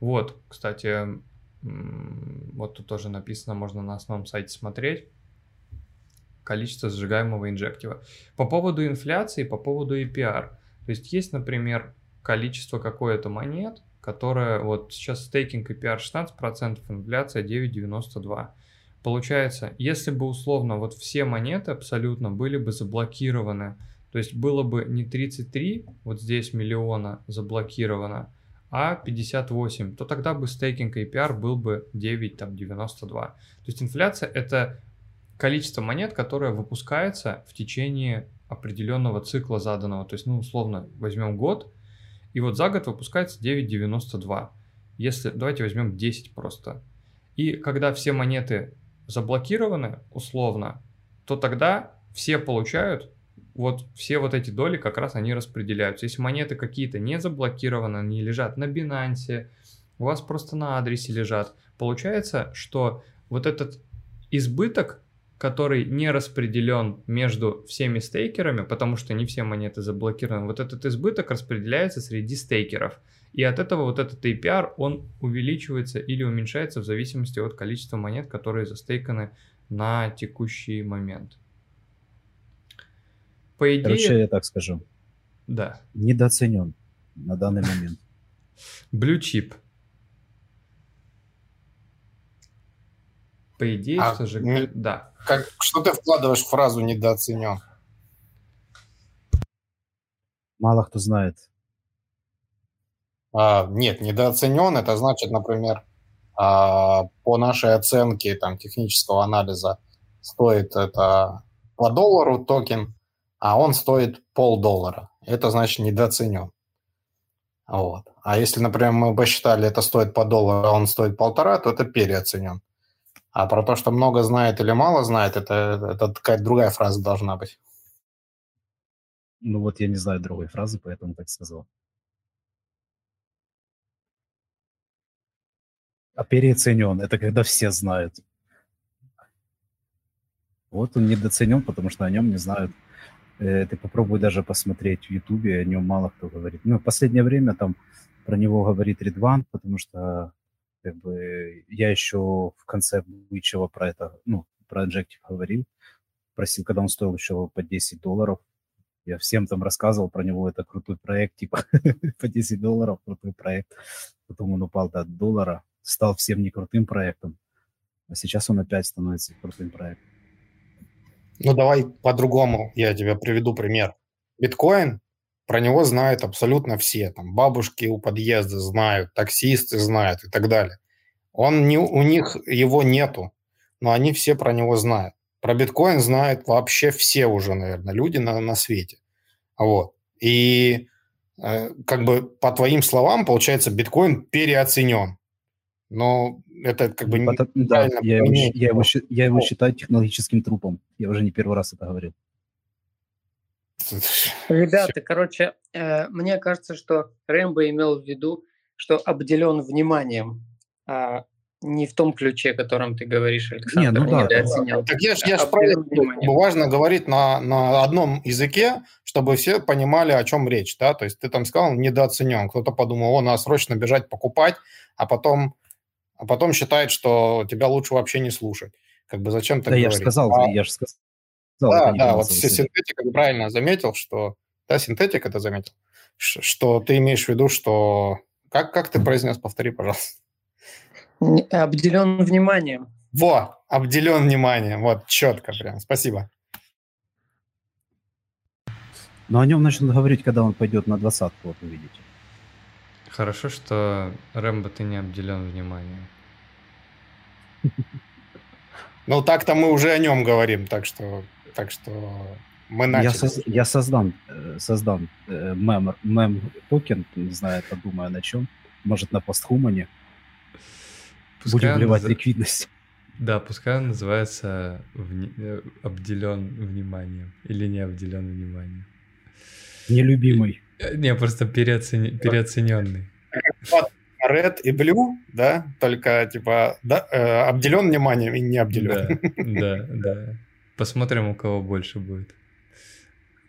Вот, кстати, вот тут тоже написано, можно на основном сайте смотреть количество сжигаемого инжектива. По поводу инфляции, по поводу APR. То есть есть, например, количество какое-то монет, которое вот сейчас стейкинг APR 16%, инфляция 9,92%. Получается, если бы условно вот все монеты абсолютно были бы заблокированы, то есть было бы не 33, вот здесь миллиона заблокировано, а 58, то тогда бы стейкинг APR был бы 9,92. То есть инфляция это количество монет, которое выпускается в течение определенного цикла заданного. То есть, ну, условно, возьмем год, и вот за год выпускается 9,92. Если, давайте возьмем 10 просто. И когда все монеты заблокированы условно, то тогда все получают вот все вот эти доли как раз они распределяются. Если монеты какие-то не заблокированы, они лежат на Binance, у вас просто на адресе лежат, получается, что вот этот избыток, который не распределен между всеми стейкерами, потому что не все монеты заблокированы, вот этот избыток распределяется среди стейкеров. И от этого вот этот APR, он увеличивается или уменьшается в зависимости от количества монет, которые застейканы на текущий момент. По идее... Короче, я так скажу. Да. Недооценен на данный момент. Blue chip. По идее, а, что же... Не, да. Как, что ты вкладываешь в фразу «недооценен»? Мало кто знает. А, нет, недооценен, это значит, например, а, по нашей оценке там, технического анализа стоит это по доллару токен, а он стоит полдоллара. Это значит недооценен. Вот. А если, например, мы посчитали, это стоит по доллару, а он стоит полтора, то это переоценен. А про то, что много знает или мало знает, это, это такая другая фраза должна быть. Ну вот я не знаю другой фразы, поэтому так сказал. А переоценен – это когда все знают. Вот он недооценен, потому что о нем не знают. Э, ты попробуй даже посмотреть в Ютубе, о нем мало кто говорит. Ну, в последнее время там про него говорит Ридван, потому что как бы я еще в конце Бычева про это, ну, про Injective говорил, просил, когда он стоил еще по 10 долларов, я всем там рассказывал про него, это крутой проект, типа *laughs* по 10 долларов, крутой проект. Потом он упал до доллара, стал всем не крутым проектом, а сейчас он опять становится крутым проектом. Ну, давай по-другому я тебе приведу пример. Биткоин, про него знают абсолютно все. Там бабушки у подъезда знают, таксисты знают и так далее. Он не, у них его нету, но они все про него знают. Про биткоин знают вообще все уже, наверное, люди на, на свете. Вот. И э, как бы по твоим словам, получается, биткоин переоценен. Но это как бы Потом, да, я его, я, его, я его считаю технологическим трупом. Я уже не первый раз это говорил. Ребята, короче, э, мне кажется, что Рэмбо имел в виду, что обделен вниманием, а не в том ключе, о котором ты говоришь, Александр. Не, ну да. Так я же я ж важно говорить на, на одном языке, чтобы все понимали, о чем речь. Да? То есть ты там сказал недооценен. Кто-то подумал, о, надо срочно бежать покупать, а потом а потом считает, что тебя лучше вообще не слушать. Как бы зачем так Да, говорить? я же сказал, а, я же сказал. Да, да, вот все синтетика правильно заметил, что... Да, синтетик это заметил, что ты имеешь в виду, что... Как, как ты произнес? Повтори, пожалуйста. Обделен вниманием. Во, обделен вниманием. Вот, четко прям. Спасибо. Но о нем начнут говорить, когда он пойдет на двадцатку, вот увидите. Хорошо, что Рэмбо ты не обделен вниманием. Ну, так-то мы уже о нем говорим, так что, так что мы начали. Я, соз, я создам, э, создам э, мем, мем токен, не знаю, подумаю на чем. может, на постхумане. Пускай Будем вливать наз... ликвидность. Да, пускай он называется вни... Э, обделен вниманием или не обделен вниманием. Нелюбимый. Э, не, просто переоцен... переоцененный. Red и Blue, да, только типа да, э, обделен вниманием и не обделен. Да, да, да. Посмотрим, у кого больше будет.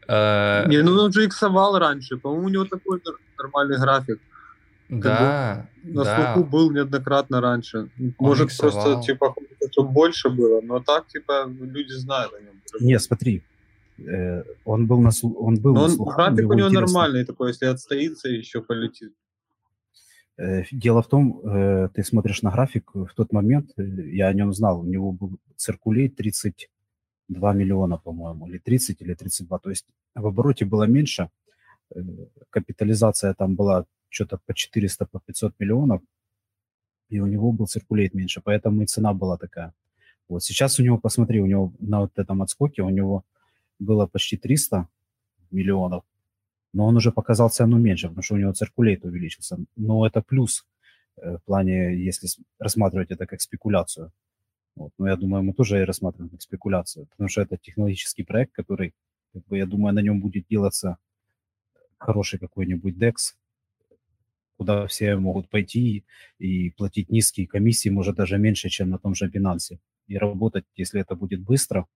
А... Не, ну он же иксовал раньше, по-моему, у него такой нормальный график. Да, на да. слуху был неоднократно раньше. Может, иксовал. просто, типа, чтобы больше было, но так, типа, люди знают о нем. Не, смотри, э, он был на, он был на слуху. График у него интересно. нормальный такой, если отстоится, еще полетит. Э, дело в том, э, ты смотришь на график, в тот момент, я о нем знал, у него был циркулей 32 миллиона, по-моему, или 30, или 32. То есть в обороте было меньше, капитализация там была что-то по 400, по 500 миллионов, и у него был циркулейт меньше, поэтому и цена была такая. Вот сейчас у него, посмотри, у него на вот этом отскоке у него было почти 300 миллионов, но он уже показал цену меньше, потому что у него циркулейт увеличился. Но это плюс э, в плане, если рассматривать это как спекуляцию. Вот. Но я думаю, мы тоже рассматриваем как спекуляцию, потому что это технологический проект, который, как бы, я думаю, на нем будет делаться хороший какой-нибудь DEX, куда все могут пойти и платить низкие комиссии, может даже меньше, чем на том же Binance. И работать, если это будет быстро,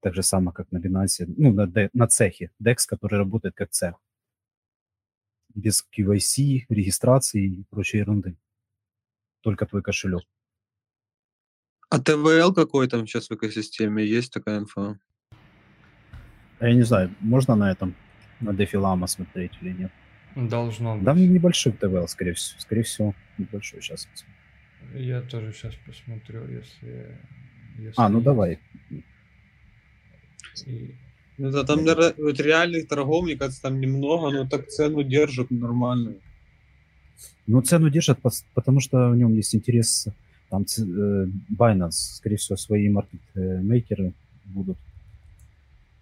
так же самое, как на Binance, ну, на, на цехе, DEX, который работает как цех. Без KYC, регистрации и прочей ерунды. Только твой кошелек. А ТВЛ какой там сейчас в экосистеме? Есть такая инфа? Я не знаю, можно на этом, на Дефилама смотреть или нет? Должно быть. Да, небольшой ТВЛ, скорее всего. Скорее всего, небольшой сейчас. Я тоже сейчас посмотрю, если... если а, ну есть. давай. Ну, да, там вот реальных торгов, мне кажется, там немного, но так цену держат нормальную. Ну, цену держат, потому что в нем есть интерес. Там э, Binance, скорее всего, свои маркетмейкеры будут.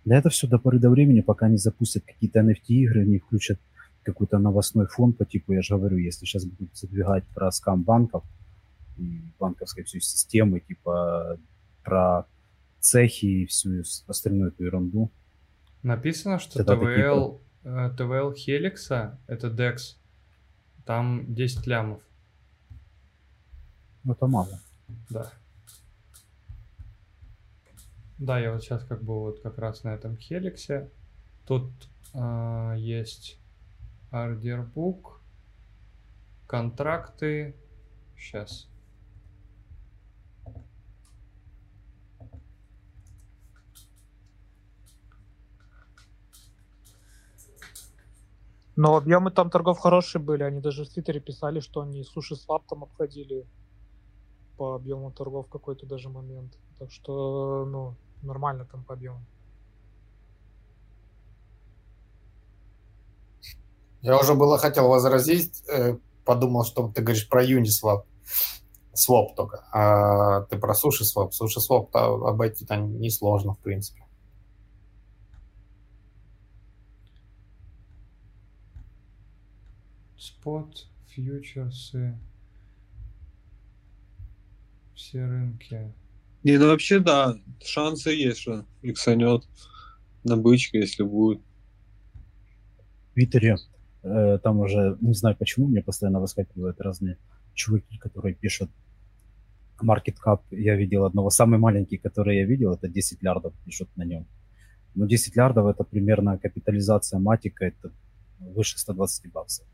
Да это все до поры до времени, пока не запустят какие-то NFT-игры, не включат какой-то новостной фон по типу, я же говорю, если сейчас будут задвигать про скам банков банковской всю систему, типа про цехи и всю остальную эту ерунду. Написано, что ТВЛ, такие... ТВЛ Хеликса, это DEX, там 10 лямов. Ну, это мало. Да. Да, я вот сейчас как бы вот как раз на этом Хеликсе. Тут э, есть Ордербук, контракты. Сейчас. Но объемы там торгов хорошие были. Они даже в Твиттере писали, что они суши слаб там обходили по объему торгов какой-то даже момент. Так что, ну, нормально там по объему. Я уже было хотел возразить, э, подумал, что ты говоришь про Uniswap. Своп только. А ты про суши своп. Суши своп обойти-то несложно, в принципе. Спот, фьючерсы, все рынки. Не, ну вообще да, шансы есть, что иксанет на бычке, если будет. В Твиттере Э, там уже, не знаю почему, мне постоянно выскакивают разные чуваки, которые пишут market cap. Я видел одного, самый маленький, который я видел, это 10 лярдов пишут на нем. Но 10 лярдов это примерно капитализация матика, это выше 120 баксов.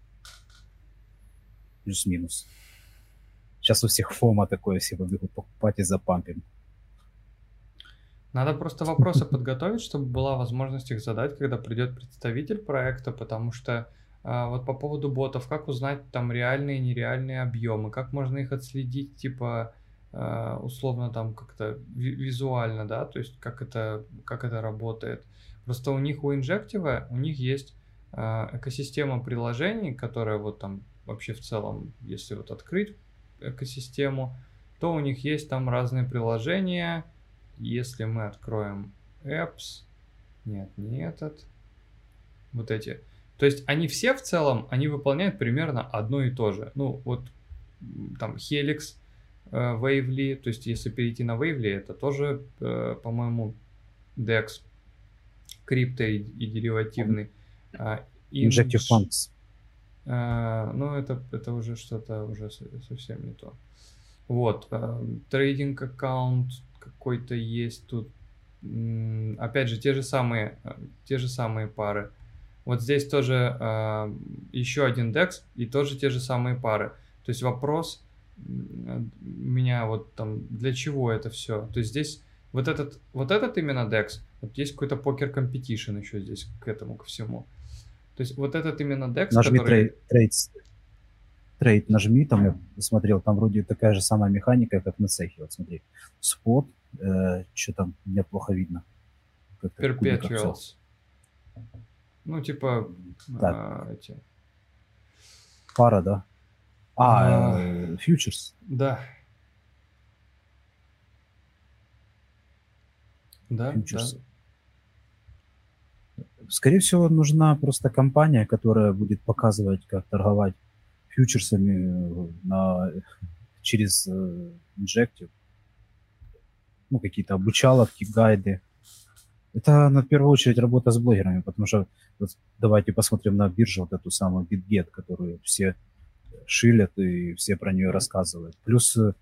Плюс-минус. Сейчас у всех фома такое, все побегут покупать и запампим. Надо просто вопросы подготовить, чтобы была возможность их задать, когда придет представитель проекта, потому что а, вот по поводу ботов, как узнать там реальные и нереальные объемы, как можно их отследить, типа а, условно там как-то визуально, да, то есть как это, как это работает. Просто у них, у Injective, у них есть а, экосистема приложений, которая вот там вообще в целом, если вот открыть экосистему, то у них есть там разные приложения. Если мы откроем apps, нет, не этот, вот эти, То есть они все в целом, они выполняют примерно одно и то же. Ну, вот там Helix, э, Wavely, то есть если перейти на Wavely, это тоже, э, по-моему, DEX, крипто и, и деривативный. А, Injective Funds. А, ну, это, это уже что-то уже совсем не то. Вот, трейдинг аккаунт какой-то есть тут. Опять же, те же самые, те же самые пары. Вот здесь тоже э, еще один DEX и тоже те же самые пары. То есть вопрос меня вот там, для чего это все? То есть здесь вот этот, вот этот именно DEX, вот есть какой-то покер competition еще здесь к этому, ко всему. То есть вот этот именно DEX, Нажми который... trade, trade, нажми, там я смотрел, там вроде такая же самая механика, как на цехе, вот смотри. Спот, э, что там, мне плохо видно. Perpetuals. Ну, типа, так. а, эти... Пара, да? А, а... фьючерс. Да. Да, фьючерс. да. Скорее всего, нужна просто компания, которая будет показывать, как торговать фьючерсами э, на, *laughs* через э, Injective. Ну, какие-то обучаловки, гайды. Это, на первую очередь, работа с блогерами, потому что вот давайте посмотрим на биржу, вот эту самую BitGet, которую все шилят и все про нее рассказывают. Плюс, э,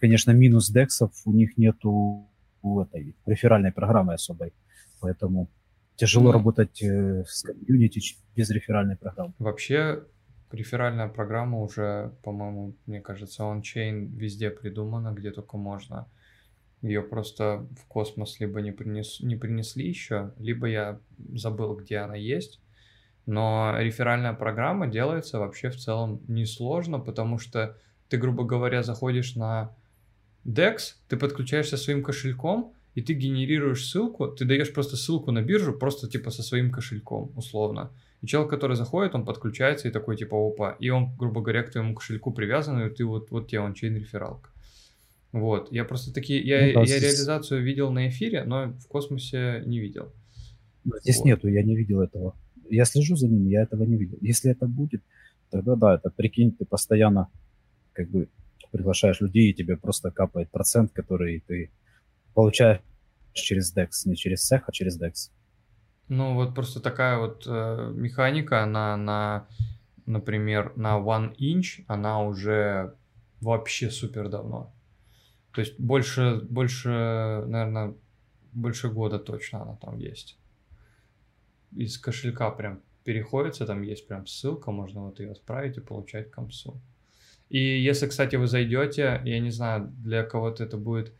конечно, минус дексов, у них нету этой реферальной программы особой, поэтому тяжело ну, работать э, с комьюнити без реферальной программы. Вообще, реферальная программа уже, по-моему, мне кажется, ончейн везде придумана, где только можно. Ее просто в космос либо не, принес, не принесли еще, либо я забыл, где она есть. Но реферальная программа делается вообще в целом несложно, потому что ты, грубо говоря, заходишь на DEX, ты подключаешься своим кошельком, и ты генерируешь ссылку, ты даешь просто ссылку на биржу, просто типа со своим кошельком, условно. И человек, который заходит, он подключается и такой типа опа, и он, грубо говоря, к твоему кошельку привязан, и ты вот, вот тебе он чейн рефералка. Вот, я просто такие, я, ну, да, я здесь... реализацию видел на эфире, но в космосе не видел. Здесь вот. нету, я не видел этого. Я слежу за ними, я этого не видел. Если это будет, тогда да, это прикинь, ты постоянно как бы приглашаешь людей, и тебе просто капает процент, который ты получаешь через DEX, не через SEC, а через DEX. Ну, вот просто такая вот э, механика, она на, например, на One Inch, она уже вообще супер давно. То есть больше, больше, наверное, больше года точно она там есть. Из кошелька прям переходится, там есть прям ссылка, можно вот ее отправить и получать комсу. И если, кстати, вы зайдете, я не знаю, для кого-то это будет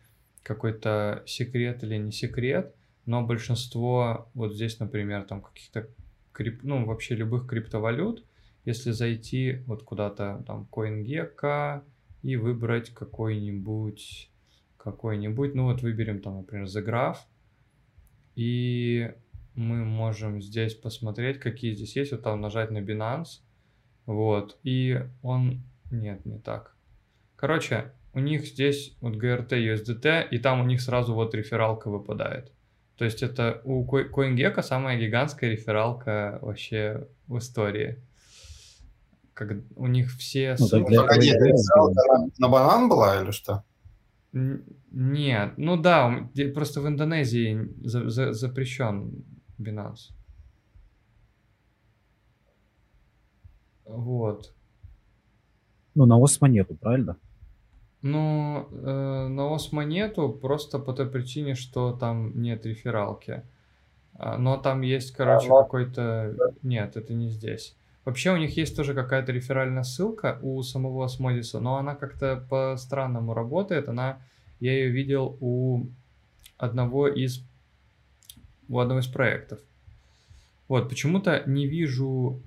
какой-то секрет или не секрет, но большинство, вот здесь, например, там каких-то, крип, ну, вообще любых криптовалют, если зайти вот куда-то там CoinGecko, и выбрать какой-нибудь, какой-нибудь, ну вот выберем там, например, The Graph, и мы можем здесь посмотреть, какие здесь есть, вот там нажать на Binance, вот, и он, нет, не так. Короче, у них здесь вот GRT, USDT, и там у них сразу вот рефералка выпадает. То есть это у CoinGecko самая гигантская рефералка вообще в истории как у них все... Ну, ссылки... Погоди, на, на банан была или что? Нет, ну да, просто в Индонезии за, за, запрещен Binance. Вот. Ну, на Осмо нету, правильно? Ну, э, на Осмо нету, просто по той причине, что там нет рефералки. А, но там есть, короче, а, какой-то... Нет, это не здесь. Вообще у них есть тоже какая-то реферальная ссылка у самого Осмодиса, но она как-то по-странному работает. Она, я ее видел у одного из у одного из проектов. Вот, почему-то не вижу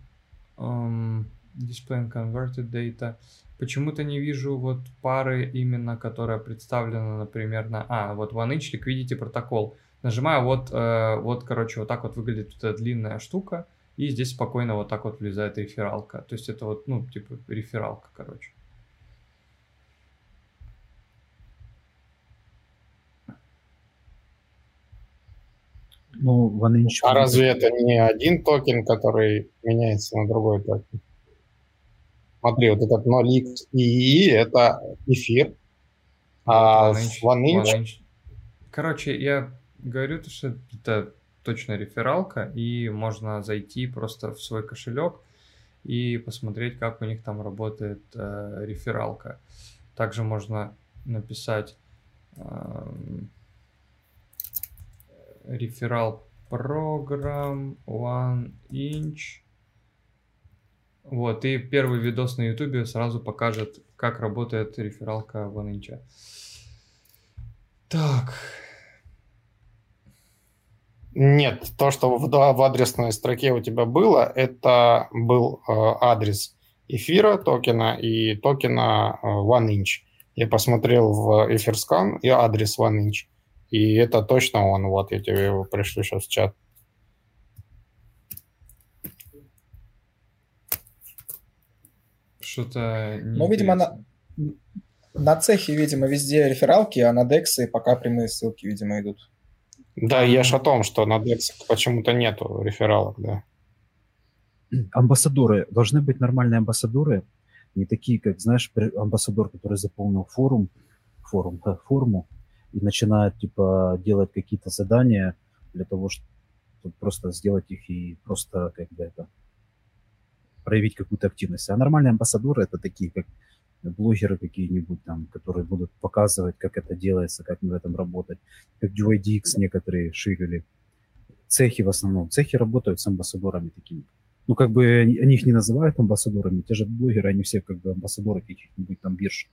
um, Display and Converted Data. Почему-то не вижу вот пары именно, которая представлена, например, на... А, вот OneInch Liquidity протокол. Нажимаю, вот, э, вот, короче, вот так вот выглядит эта длинная штука. И здесь спокойно вот так вот влезает рефералка. То есть это вот, ну, типа рефералка, короче. Ну, OneInch... А разве это не один токен, который меняется на другой токен? Смотри, вот этот 0x и это эфир, а OneInch. Короче, я говорю, что это точно рефералка, и можно зайти просто в свой кошелек и посмотреть, как у них там работает э, рефералка. Также можно написать э, реферал программ one inch. Вот, и первый видос на ютубе сразу покажет, как работает рефералка one inch. Так, нет, то, что в, в адресной строке у тебя было, это был э, адрес эфира токена и токена э, OneInch. Я посмотрел в эфирскан и адрес OneInch. И это точно он. Вот, я тебе его пришлю сейчас в чат. Что-то... Ну, видимо, на, на цехе, видимо, везде рефералки, а на дексы пока прямые ссылки, видимо, идут. Да, я ж о том, что на DEX почему-то нету рефералок, да. Амбассадоры. Должны быть нормальные амбассадоры, не такие, как, знаешь, амбассадор, который заполнил форум, форум, да, форму, и начинает, типа, делать какие-то задания для того, чтобы просто сделать их и просто, как бы, это, проявить какую-то активность. А нормальные амбассадоры это такие, как блогеры какие-нибудь там, которые будут показывать, как это делается, как в этом работать, как DYDX некоторые ширили. Цехи в основном. Цехи работают с амбассадорами такими. Ну, как бы они, они их не называют амбассадорами, те же блогеры, они все как бы амбассадоры каких-нибудь там бирж.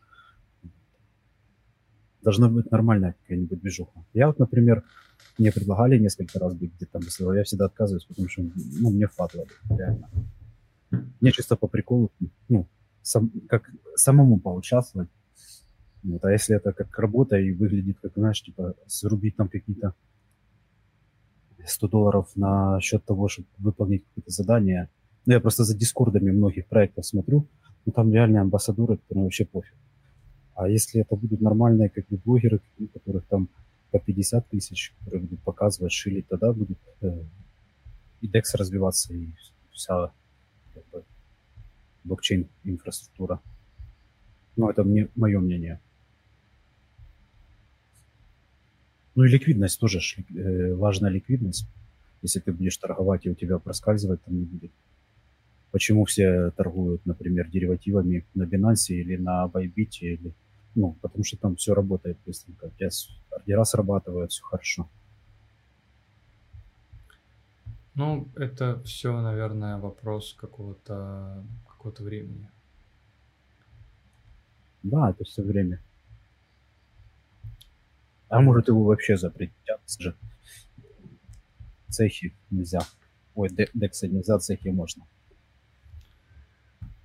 Должна быть нормальная какая-нибудь движуха. Я вот, например, мне предлагали несколько раз быть где-то амбассадором, я всегда отказываюсь, потому что, ну, мне впадло, реально. Мне чисто по приколу, ну, сам, как самому поучаствовать. Вот. А если это как работа и выглядит, как, знаешь, типа, зарубить там какие-то 100 долларов на счет того, чтобы выполнить какое-то задание. Ну, я просто за дискордами многих проектов смотрю, ну, там реальные амбассадоры, которым вообще пофиг. А если это будут нормальные, как бы, блогеры, у которых там по 50 тысяч, которые будут показывать, шилить, тогда будет э, и DEX развиваться, и вся как блокчейн-инфраструктура. Но это мне, мое мнение. Ну и ликвидность тоже, э, важная ликвидность. Если ты будешь торговать, и у тебя проскальзывать там не будет. Почему все торгуют, например, деривативами на Binance или на Bybit, или, ну, потому что там все работает быстренько. У тебя ордера срабатывают, все хорошо. Ну, это все, наверное, вопрос какого-то какого-то времени. Да, это все время. А может его вообще запретят же. Цехи нельзя. Ой, дексы нельзя, цехи можно.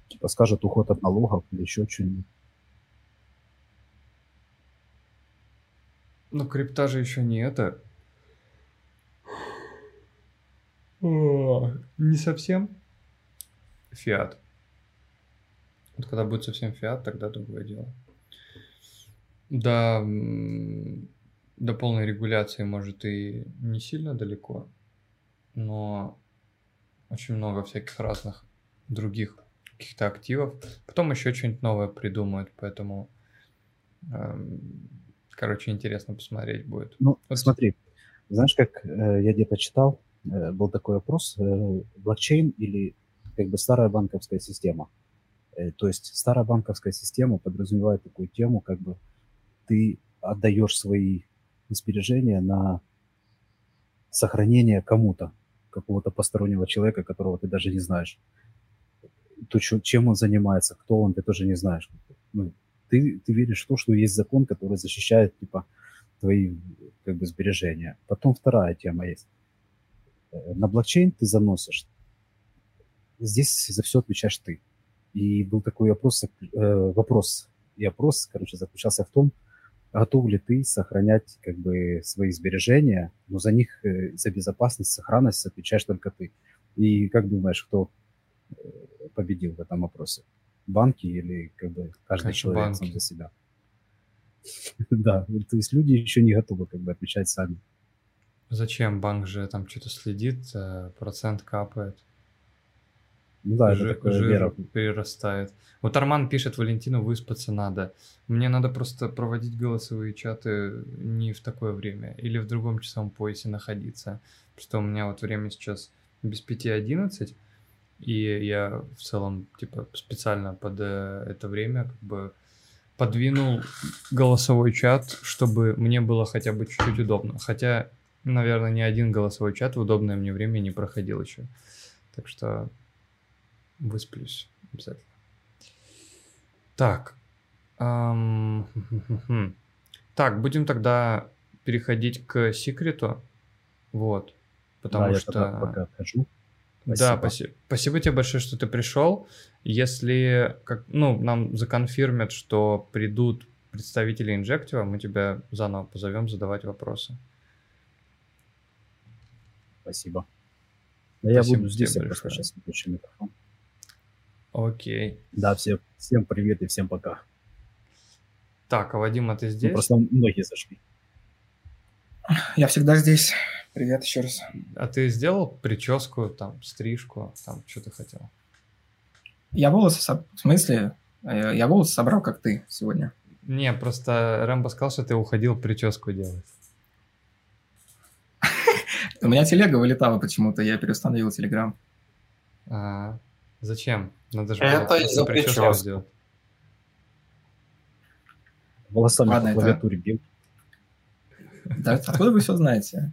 Типа скажет уход от налогов или еще что-нибудь. Ну, крипта же еще не это. Не совсем. Фиат. Вот когда будет совсем фиат, тогда другое дело. До, до полной регуляции, может, и не сильно далеко, но очень много всяких разных других каких-то активов. Потом еще что-нибудь новое придумают, поэтому, эм, короче, интересно посмотреть будет. Ну, вот. смотри, знаешь, как э, я где-то читал, был такой вопрос, э, блокчейн или как бы старая банковская система – Э, то есть старая банковская система подразумевает такую тему, как бы ты отдаешь свои сбережения на сохранение кому-то, какого-то постороннего человека, которого ты даже не знаешь. То, чем он занимается, кто он, ты тоже не знаешь. Ну, ты, ты веришь в то, что есть закон, который защищает типа твои как бы сбережения. Потом вторая тема есть. На блокчейн ты заносишь. Здесь за все отвечаешь ты. И был такой вопрос, э, вопрос и опрос, короче, заключался в том, готов ли ты сохранять как бы свои сбережения, но за них, э, за безопасность, сохранность отвечаешь только ты. И как думаешь, кто э, победил в этом вопросе? Банки или как бы каждый Конечно, человек банки. сам за себя? *laughs* Да, то есть люди еще не готовы как бы отвечать сами. Зачем? Банк же там что-то следит, э, процент капает. Ну да, это такое жир вера. перерастает. Вот Арман пишет, Валентину выспаться надо. Мне надо просто проводить голосовые чаты не в такое время или в другом часовом поясе находиться. Просто у меня вот время сейчас без пяти одиннадцать, и я в целом типа специально под э, это время как бы подвинул голосовой чат, чтобы мне было хотя бы чуть-чуть удобно. Хотя, наверное, ни один голосовой чат в удобное мне время не проходил еще. Так что высплюсь обязательно. Так. Эм, так, будем тогда переходить к секрету. Вот. Потому да, что... Я пока отхожу. Спасибо. Да, спасибо. Спасибо тебе большое, что ты пришел. Если как, ну, нам законфирмят, что придут представители инжектива, мы тебя заново позовем задавать вопросы. Спасибо. Да я буду здесь, я просто сейчас выключу микрофон. Окей. Да, всем, всем привет и всем пока. Так, а Вадим, а ты здесь? Ну, просто многие зашли. Я всегда здесь. Привет еще раз. А ты сделал прическу, там, стрижку, там, что ты хотел? Я волосы, со... в смысле, э, я волосы собрал, как ты сегодня. Не, просто Рэмбо сказал, что ты уходил прическу делать. У меня телега вылетала почему-то, я переустановил Телеграм. А, зачем? Надо же Это из-за прически. Волосами Ладно, по клавиатуре бил. Да, откуда вы все знаете?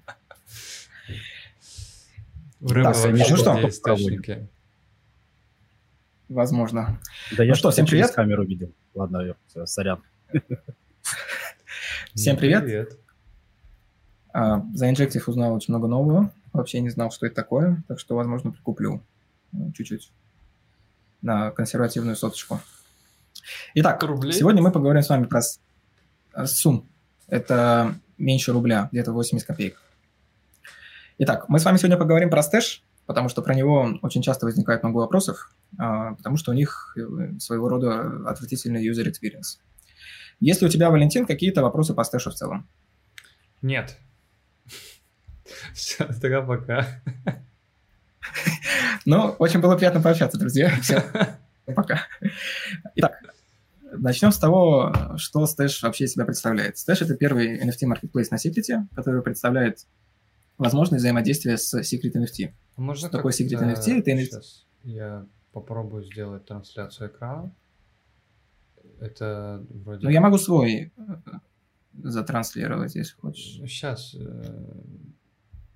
Так, ну что, источники. Возможно. Да ну я что, всем привет. камеру видел. Ладно, я, сорян. Всем привет. привет. А, за Injective узнал очень много нового. Вообще не знал, что это такое, так что, возможно, прикуплю ну, чуть-чуть на консервативную соточку. Итак, Рублей? сегодня мы поговорим с вами про сумм. Это меньше рубля, где-то 80 копеек. Итак, мы с вами сегодня поговорим про Stash, потому что про него очень часто возникает много вопросов, а, потому что у них э, своего рода отвратительный user experience. Есть ли у тебя, Валентин, какие-то вопросы по стэшу в целом? Нет. Все, тогда пока. Ну, очень было приятно пообщаться, друзья. Все, *laughs* пока. Итак, начнем с того, что Stash вообще себя представляет. Stash – это первый NFT-маркетплейс на Secret, который представляет возможность взаимодействия с Secret NFT. А можно что такое Secret NFT? Это NFT... Сейчас я попробую сделать трансляцию экрана. Это вроде... Ну, я могу свой э, затранслировать, если хочешь. Сейчас.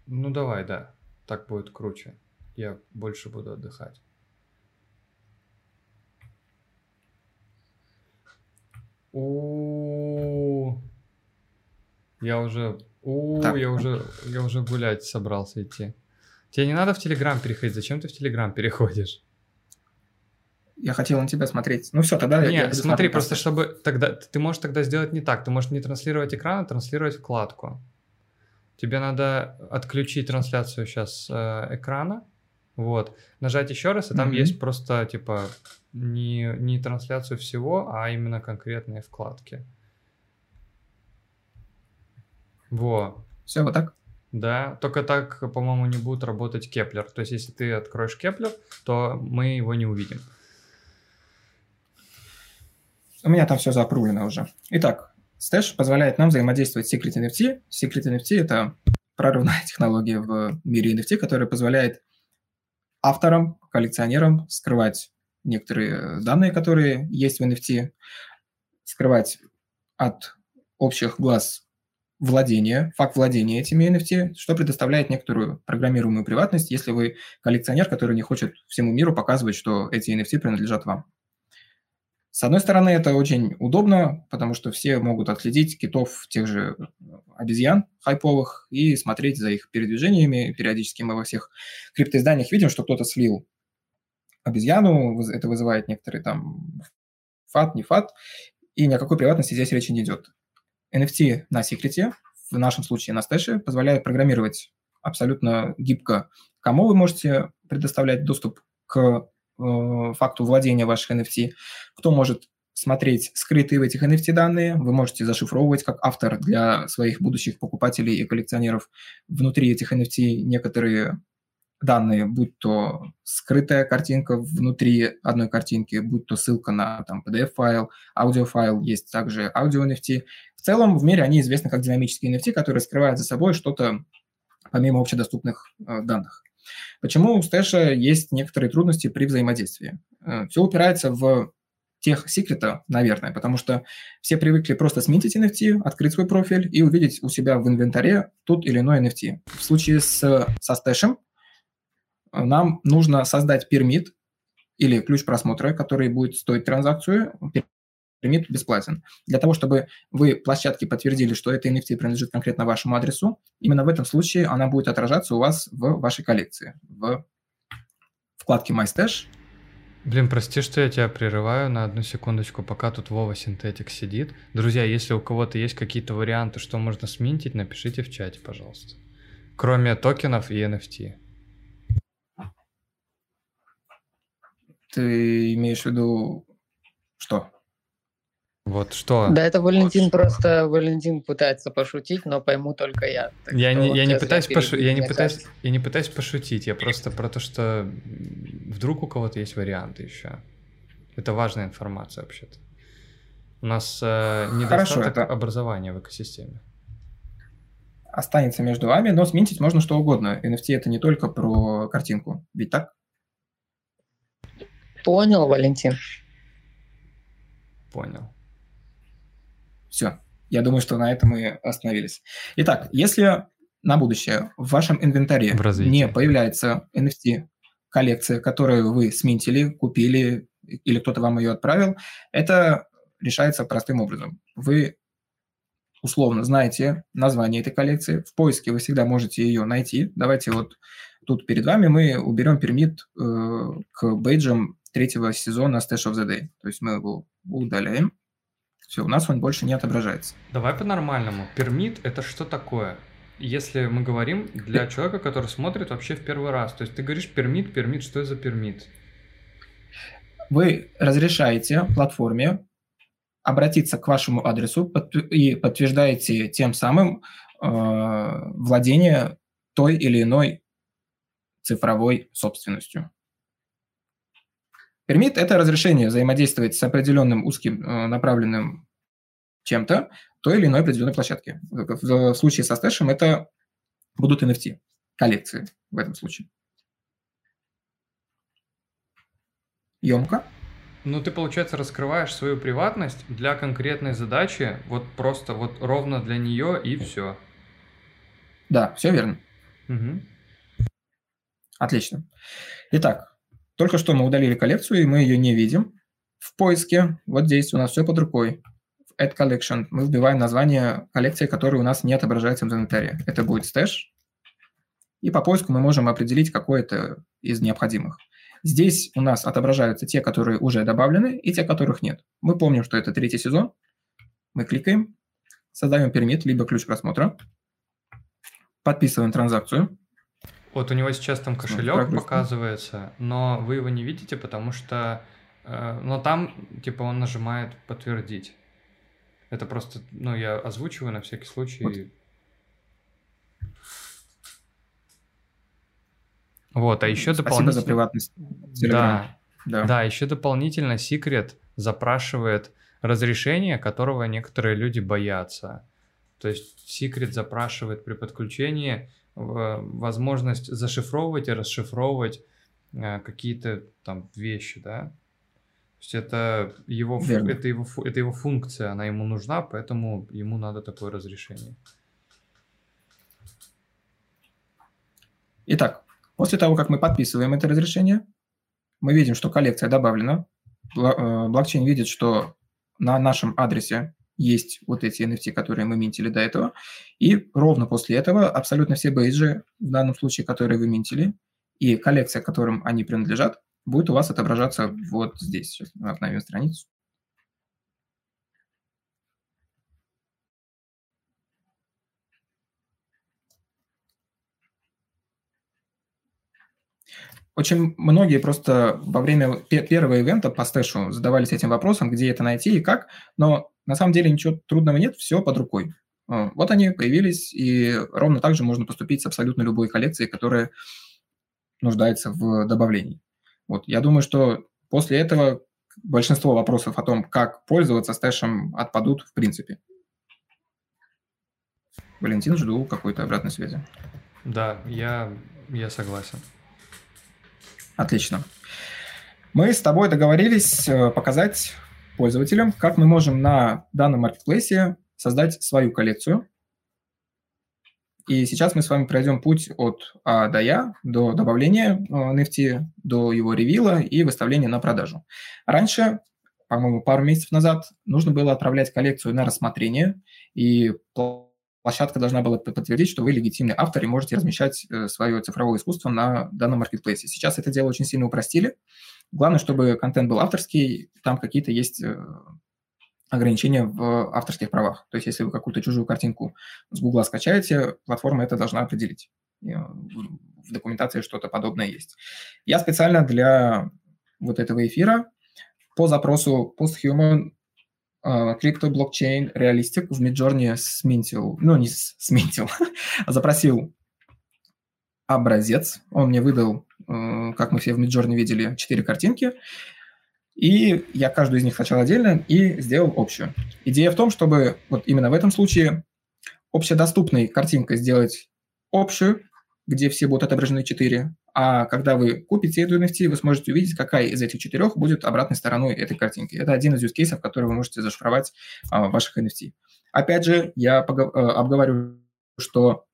Ну, давай, да. Так будет круче. Я больше буду отдыхать. У я уже, у я уже, я уже гулять собрался идти. Тебе не надо в Телеграм переходить. Зачем ты в Телеграм переходишь? Я хотел на тебя смотреть. Ну все, тогда Нет, я смотри, просто чтобы тогда ты можешь тогда сделать не так. Ты можешь не транслировать экран, а транслировать вкладку. Тебе надо отключить трансляцию сейчас э, экрана, вот, нажать еще раз, и там mm-hmm. есть просто типа не, не трансляцию всего, а именно конкретные вкладки. Во. Все, вот так? Да, только так, по-моему, не будет работать Keplr. То есть, если ты откроешь Keplr, то мы его не увидим. У меня там все запрулено уже. Итак, Stash позволяет нам взаимодействовать с Secret NFT. Secret NFT – это прорывная *laughs* технология в мире NFT, которая позволяет авторам, коллекционерам скрывать некоторые данные, которые есть в NFT, скрывать от общих глаз владения, факт владения этими NFT, что предоставляет некоторую программируемую приватность, если вы коллекционер, который не хочет всему миру показывать, что эти NFT принадлежат вам. С одной стороны, это очень удобно, потому что все могут отследить китов тех же обезьян хайповых и смотреть за их передвижениями. Периодически мы во всех криптоизданиях видим, что кто-то слил обезьяну, это вызывает некоторые там фат, не фат, и ни о какой приватности здесь речи не идет. NFT на секрете, в нашем случае на стэше, позволяет программировать абсолютно гибко, кому вы можете предоставлять доступ к э, факту владения ваших NFT, кто может смотреть скрытые в этих NFT данные, вы можете зашифровывать как автор для своих будущих покупателей и коллекционеров внутри этих NFT некоторые данные, будь то скрытая картинка внутри одной картинки, будь то ссылка на там, PDF-файл, аудиофайл, есть также аудио NFT. В целом в мире они известны как динамические NFT, которые скрывают за собой что-то помимо общедоступных э, данных. Почему у стэша есть некоторые трудности при взаимодействии? Э, все упирается в тех секрета, наверное, потому что все привыкли просто сменить NFT, открыть свой профиль и увидеть у себя в инвентаре тот или иной NFT. В случае с, со стэшем нам нужно создать пермит или ключ просмотра, который будет стоить транзакцию, пермит бесплатен. Для того, чтобы вы площадке подтвердили, что это NFT принадлежит конкретно вашему адресу, именно в этом случае она будет отражаться у вас в вашей коллекции, в вкладке MyStash, Блин, прости, что я тебя прерываю на одну секундочку, пока тут Вова Синтетик сидит. Друзья, если у кого-то есть какие-то варианты, что можно сминтить, напишите в чате, пожалуйста. Кроме токенов и NFT. Ты имеешь в виду что? Вот что? Да, это Валентин вот просто Валентин пытается пошутить, но пойму только я. Я не, я, не пытаюсь пошу... я, не пытаюсь, я не пытаюсь пошутить, я просто про то, что вдруг у кого-то есть варианты еще. Это важная информация вообще-то. У нас э, недостаток Хорошо, это... образования в экосистеме. Останется между вами, но сменить можно что угодно. NFT это не только про картинку, ведь так? Понял, Валентин. Понял. Все. Я думаю, что на этом мы остановились. Итак, если на будущее в вашем инвентаре в не появляется NFT коллекция, которую вы сминтили, купили или кто-то вам ее отправил, это решается простым образом. Вы условно знаете название этой коллекции, в поиске вы всегда можете ее найти. Давайте вот тут перед вами мы уберем пермит э, к бейджам третьего сезона Stash of the Day. То есть мы его удаляем. Все, у нас он больше не отображается. Давай по-нормальному. Пермит — это что такое? Если мы говорим для человека, который смотрит вообще в первый раз, то есть ты говоришь пермит, пермит, что это за пермит? Вы разрешаете платформе обратиться к вашему адресу и подтверждаете тем самым э, владение той или иной цифровой собственностью. Пермит – это разрешение взаимодействовать с определенным узким э, направленным чем-то той или иной определенной площадке. В случае со стэшем это будут NFT, коллекции в этом случае. Емко? Ну, ты, получается, раскрываешь свою приватность для конкретной задачи, вот просто вот ровно для нее и все. Да, все верно. Угу. Отлично. Итак, только что мы удалили коллекцию, и мы ее не видим. В поиске, вот здесь у нас все под рукой. В Add Collection мы вбиваем название коллекции, которая у нас не отображается в инвентаре. Это будет Stash. И по поиску мы можем определить какое-то из необходимых. Здесь у нас отображаются те, которые уже добавлены, и те, которых нет. Мы помним, что это третий сезон. Мы кликаем, создаем пермит, либо ключ просмотра, подписываем транзакцию. Вот у него сейчас там кошелек показывается, но вы его не видите, потому что... Э, но там, типа, он нажимает подтвердить. Это просто, ну, я озвучиваю на всякий случай. Вот. Вот, а еще дополнительно... за приватность. Да, да. да, еще дополнительно Secret запрашивает разрешение, которого некоторые люди боятся. То есть Secret запрашивает при подключении возможность зашифровывать и расшифровывать э, какие-то там вещи, да. То есть это его, это, его, это его функция, она ему нужна, поэтому ему надо такое разрешение. Итак, после того, как мы подписываем это разрешение, мы видим, что коллекция добавлена. Э, блокчейн видит, что на нашем адресе есть вот эти NFT, которые мы минтили до этого. И ровно после этого абсолютно все бейджи, в данном случае, которые вы минтили, и коллекция, которым они принадлежат, будет у вас отображаться вот здесь. Сейчас мы обновим страницу. Очень многие просто во время первого ивента по стэшу задавались этим вопросом, где это найти и как, но на самом деле ничего трудного нет, все под рукой. А, вот они появились, и ровно так же можно поступить с абсолютно любой коллекцией, которая нуждается в добавлении. Вот, я думаю, что после этого большинство вопросов о том, как пользоваться стэшем, отпадут в принципе. Валентин, жду какой-то обратной связи. Да, я, я согласен. Отлично. Мы с тобой договорились э, показать пользователям, как мы можем на данном маркетплейсе создать свою коллекцию. И сейчас мы с вами пройдем путь от А до Я, до добавления NFT, э, до его ревила и выставления на продажу. Раньше, по-моему, пару месяцев назад, нужно было отправлять коллекцию на рассмотрение, и площадка должна была подтвердить, что вы легитимный автор и можете размещать э, свое цифровое искусство на данном маркетплейсе. Сейчас это дело очень сильно упростили. Главное, чтобы контент был авторский, там какие-то есть э, ограничения в авторских правах. То есть если вы какую-то чужую картинку с Гугла скачаете, платформа это должна определить. Э, в документации что-то подобное есть. Я специально для вот этого эфира по запросу posthuman крипто блокчейн реалистик в Midjourney сминтил, ну не сминтил, *laughs* а запросил образец. Он мне выдал, э, как мы все в Midjourney видели, четыре картинки. И я каждую из них сначала отдельно и сделал общую. Идея в том, чтобы вот именно в этом случае общедоступной картинкой сделать общую, где все будут отображены четыре, а когда вы купите эту NFT, вы сможете увидеть, какая из этих четырех будет обратной стороной этой картинки. Это один из cases, который вы можете зашифровать а, в ваших NFT. Опять же, я. Э, обговорю, что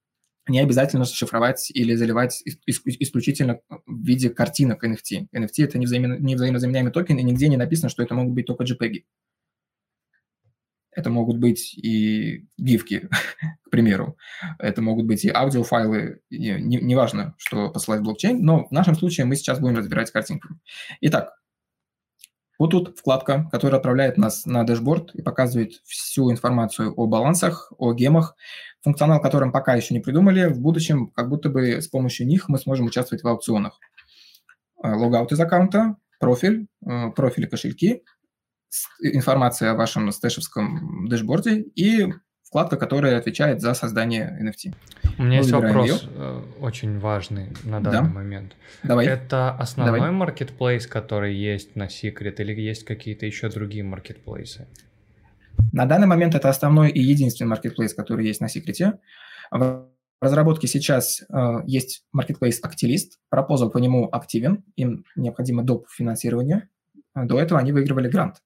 не обязательно шифровать или заливать исключительно в виде картинок NFT. NFT – это невзаимозаменяемый токен, и нигде не написано, что это могут быть только JPEG. Это могут быть и гифки, *laughs* к примеру. Это могут быть и аудиофайлы. Неважно, не, не что посылать в блокчейн, но в нашем случае мы сейчас будем разбирать картинку. Итак, вот тут вкладка, которая отправляет нас на дэшборд и показывает всю информацию о балансах, о гемах, функционал которым пока еще не придумали. В будущем, как будто бы с помощью них мы сможем участвовать в аукционах. Э, logout из аккаунта, профиль, э, профили кошельки, информация о вашем стэшевском дэшборде и вкладка, которая отвечает за создание NFT. У меня Мы есть вопрос ее. Э, очень важный на данный да? момент. Давай. Это основной Давай. marketplace, который есть на Secret, или есть какие-то еще другие маркетплейсы? На данный момент это основной и единственный маркетплейс, который есть на Secret. В разработке сейчас э, есть marketplace Actilist, пропозал по нему активен, им необходимо доп. финансирование. До этого они выигрывали грант.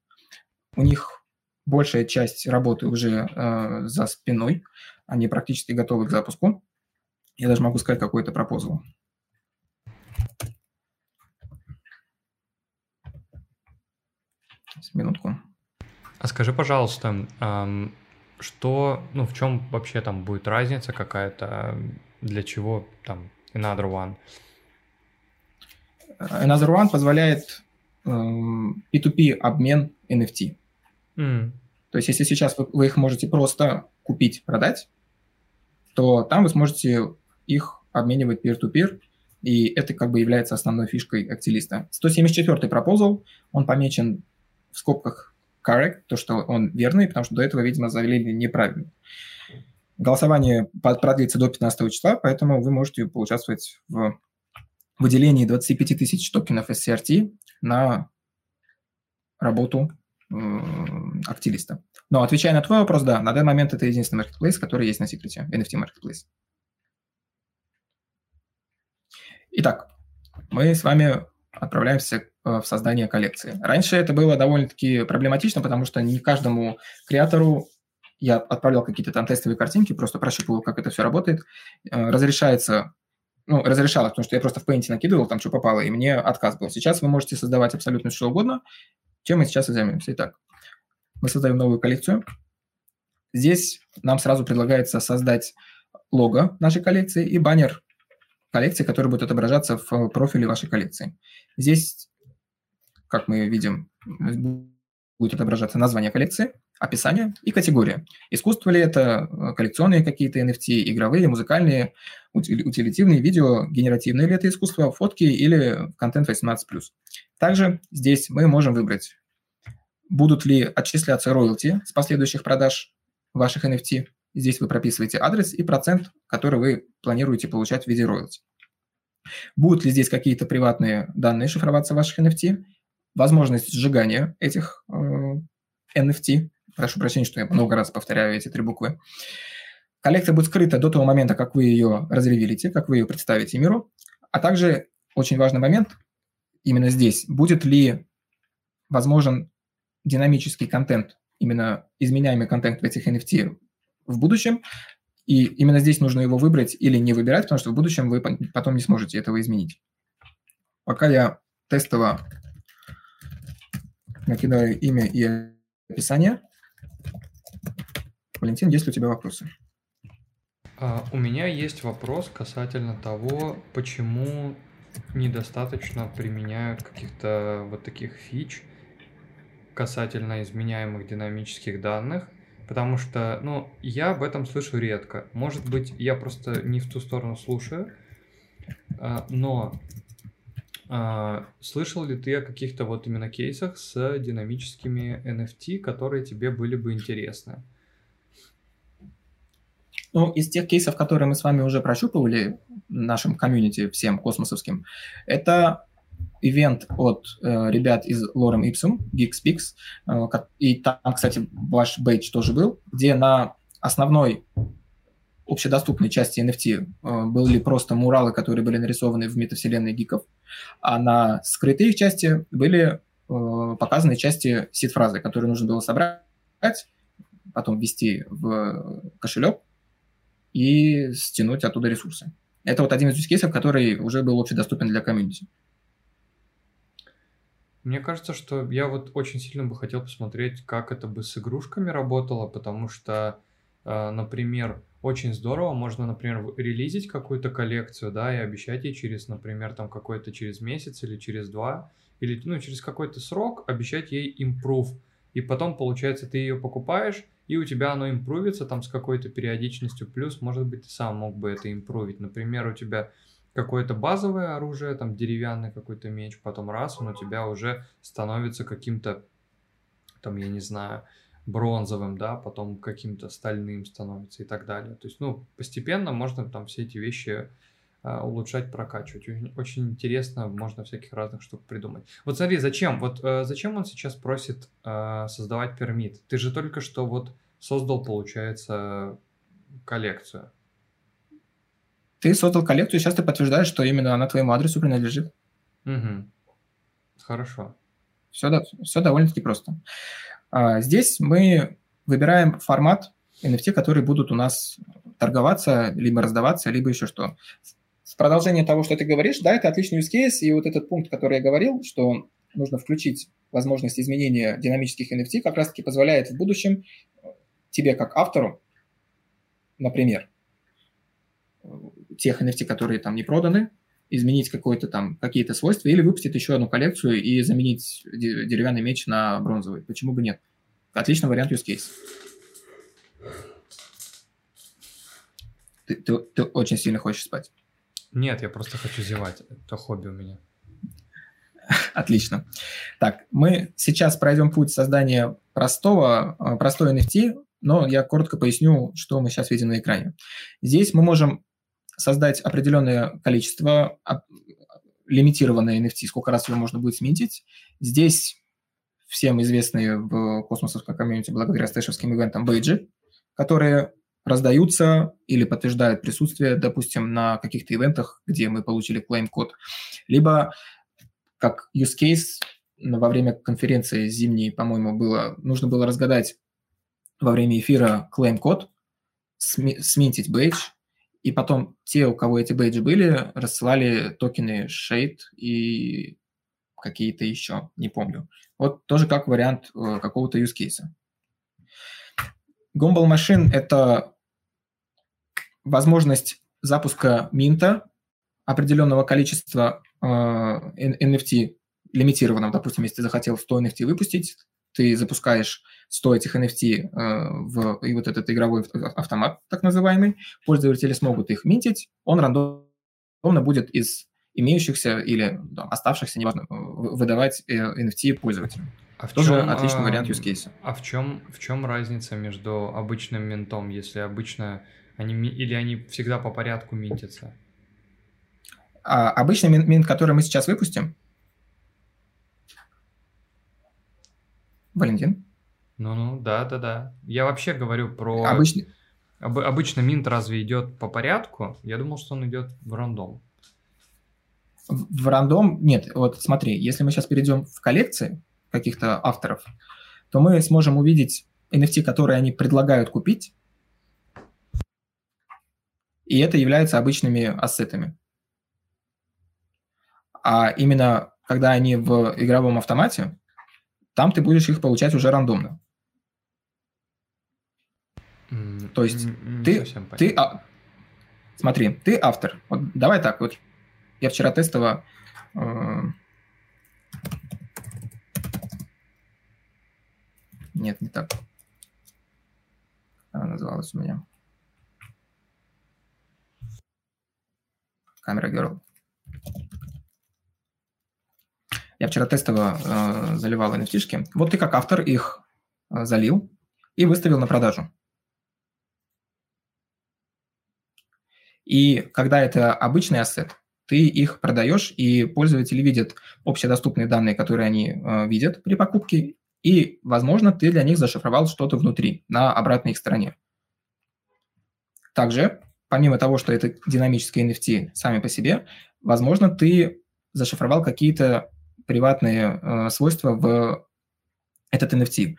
У них большая часть работы уже э, за спиной, они практически готовы к запуску. Я даже могу сказать какой-то пропозал. Минутку. А скажи, пожалуйста, эм, что, ну, в чем вообще там будет разница какая-то, для чего там Another One? Another One позволяет эм, P2P обмен NFT. Mm. То есть, если сейчас вы, вы их можете просто купить, продать, то там вы сможете их обменивать peer-to-peer, и это как бы является основной фишкой актилиста. 174-й пропозал, он помечен в скобках correct, то, что он верный, потому что до этого, видимо, завели неправильно. Голосование продлится до 15 числа, поэтому вы можете поучаствовать в выделении 25 тысяч токенов SCRT на работу активиста. Но отвечая на твой вопрос, да, на данный момент это единственный marketplace, который есть на секрете, NFT marketplace. Итак, мы с вами отправляемся э, в создание коллекции. Раньше это было довольно-таки проблематично, потому что не каждому креатору я отправлял какие-то там тестовые картинки, просто прощупывал, как это все работает. Э, разрешается, ну, разрешалось, потому что я просто в Paint накидывал, там что попало, и мне отказ был. Сейчас вы можете создавать абсолютно что угодно, чем мы сейчас и займемся. Итак, мы создаем новую коллекцию. Здесь нам сразу предлагается создать лого нашей коллекции и баннер коллекции, который будет отображаться в профиле вашей коллекции. Здесь, как мы видим, будет отображаться название коллекции, описание и категория. Искусство ли это, э, коллекционные какие-то NFT, игровые, музыкальные, утилитивные, видео, генеративное ли это искусство, фотки или контент 18+. Также здесь мы можем выбрать, будут ли отчисляться роялти с последующих продаж ваших NFT. Здесь вы прописываете адрес и процент, который вы планируете получать в виде роялти. Будут ли здесь какие-то приватные данные шифроваться ваших NFT, возможность сжигания этих э, NFT, прошу прощения, что я много раз повторяю эти три буквы, коллекция будет скрыта до того момента, как вы ее разревелите, как вы ее представите миру, а также очень важный момент. Именно здесь, будет ли возможен динамический контент, именно изменяемый контент в этих NFT в будущем, и именно здесь нужно его выбрать или не выбирать, потому что в будущем вы потом не сможете этого изменить. Пока я тестово накидаю имя и описание. Валентин, есть ли у тебя вопросы? А, у меня есть вопрос касательно того, почему недостаточно применяют каких-то вот таких фич касательно изменяемых динамических данных, Потому что, ну, я об этом слышу редко. Может быть, я просто не в ту сторону слушаю, а, но а, слышал ли ты о каких-то вот именно кейсах с динамическими NFT, которые тебе были бы интересны? Ну, из тех кейсов, которые мы с вами уже прощупывали в нашем комьюнити всем космосовским, это ивент от э, ребят из Lorem Ipsum, GeekSpeaks, э, и там, кстати, ваш бейдж тоже был, где на основной общедоступной части NFT э, были просто муралы, которые были нарисованы в метавселенной гиков, а на скрытой их части были э, показаны части сид-фразы, которые нужно было собрать, потом ввести в кошелек и стянуть оттуда ресурсы. Это вот один из кейсов, который уже был общедоступен для комьюнити. Мне кажется, что я вот очень сильно бы хотел посмотреть, как это бы с игрушками работало, потому что, э, например, очень здорово, можно, например, релизить какую-то коллекцию, да, и обещать ей через, например, там какой-то через месяц или через два, или, ну, через какой-то срок обещать ей импрув. И потом, получается, ты ее покупаешь, и у тебя оно импровится там с какой-то периодичностью, плюс, может быть, ты сам мог бы это импровить. Например, у тебя какое-то базовое оружие, там деревянный какой-то меч, потом раз, он у тебя уже становится каким-то, там, я не знаю, бронзовым, да, потом каким-то стальным становится и так далее. То есть, ну, постепенно можно там все эти вещи э, улучшать, прокачивать. Очень, очень интересно, можно всяких разных штук придумать. Вот смотри, зачем? Вот э, зачем он сейчас просит э, создавать пермит? Ты же только что вот создал, получается, коллекцию. Ты создал коллекцию, и сейчас ты подтверждаешь, что именно она твоему адресу принадлежит. Угу. Хорошо. Все, да, все довольно-таки просто. А, здесь мы выбираем формат NFT, которые будут у нас торговаться, либо раздаваться, либо еще что. В продолжение того, что ты говоришь, да, это отличный use case, и вот этот пункт, который я говорил, что нужно включить возможность изменения динамических NFT, как раз-таки позволяет в будущем тебе как автору, например, тех NFT, которые там не проданы, изменить какое-то там какие-то свойства или выпустить еще одну коллекцию и заменить деревянный меч на бронзовый. Почему бы нет? Отличный вариант use case. Ты, ты, ты очень сильно хочешь спать? Нет, я просто хочу зевать. Это хобби у меня. *laughs* Отлично. Так, мы сейчас пройдем путь создания простого, э, простой NFT, но я коротко поясню, что мы сейчас видим на экране. Здесь мы можем создать определенное количество, лимитированное NFT, сколько раз его можно будет сменить. Здесь всем известные в космосовском комьюнити благодаря стэшевским ивентам бейджи, которые раздаются или подтверждают присутствие, допустим, на каких-то ивентах, где мы получили клейм-код. Либо как use case во время конференции зимней, по-моему, было, нужно было разгадать во время эфира клейм-код, сменить бейдж, и потом те, у кого эти бейджи были, рассылали токены Shade и какие-то еще, не помню. Вот тоже как вариант э, какого-то use case. Gumball Machine – это возможность запуска минта определенного количества э, NFT лимитированного. Допустим, если ты захотел 100 NFT выпустить, ты запускаешь 100 этих NFT э, в и вот этот игровой автомат, так называемый, пользователи смогут их минтить, он рандомно будет из имеющихся или да, оставшихся, неважно, выдавать NFT пользователям. А в Тоже чем, отличный вариант use case. А в чем, в чем разница между обычным ментом, если обычно они или они всегда по порядку минтятся? А, обычный минт, который мы сейчас выпустим, Валентин? Ну-ну, да-да-да. Я вообще говорю про... Обычный... Об, обычно минт разве идет по порядку? Я думал, что он идет в рандом. В рандом? Нет, вот смотри, если мы сейчас перейдем в коллекции каких-то авторов, то мы сможем увидеть NFT, которые они предлагают купить, и это является обычными ассетами. А именно, когда они в игровом автомате, там ты будешь их получать уже рандомно. Mm, То есть mm, ты, ты а, смотри, ты автор. Вот давай так, вот я вчера тестово э, нет, не так. Она называлась у меня. Камера Girl. Я вчера тестово э, заливал nft Вот ты как автор их э, залил и выставил на продажу. И когда это обычный ассет, ты их продаешь, и пользователи видят общедоступные данные, которые они э, видят при покупке, и, возможно, ты для них зашифровал что-то внутри, на обратной их стороне. Также, помимо того, что это динамические NFT сами по себе, возможно, ты зашифровал какие-то приватные э, свойства в этот NFT.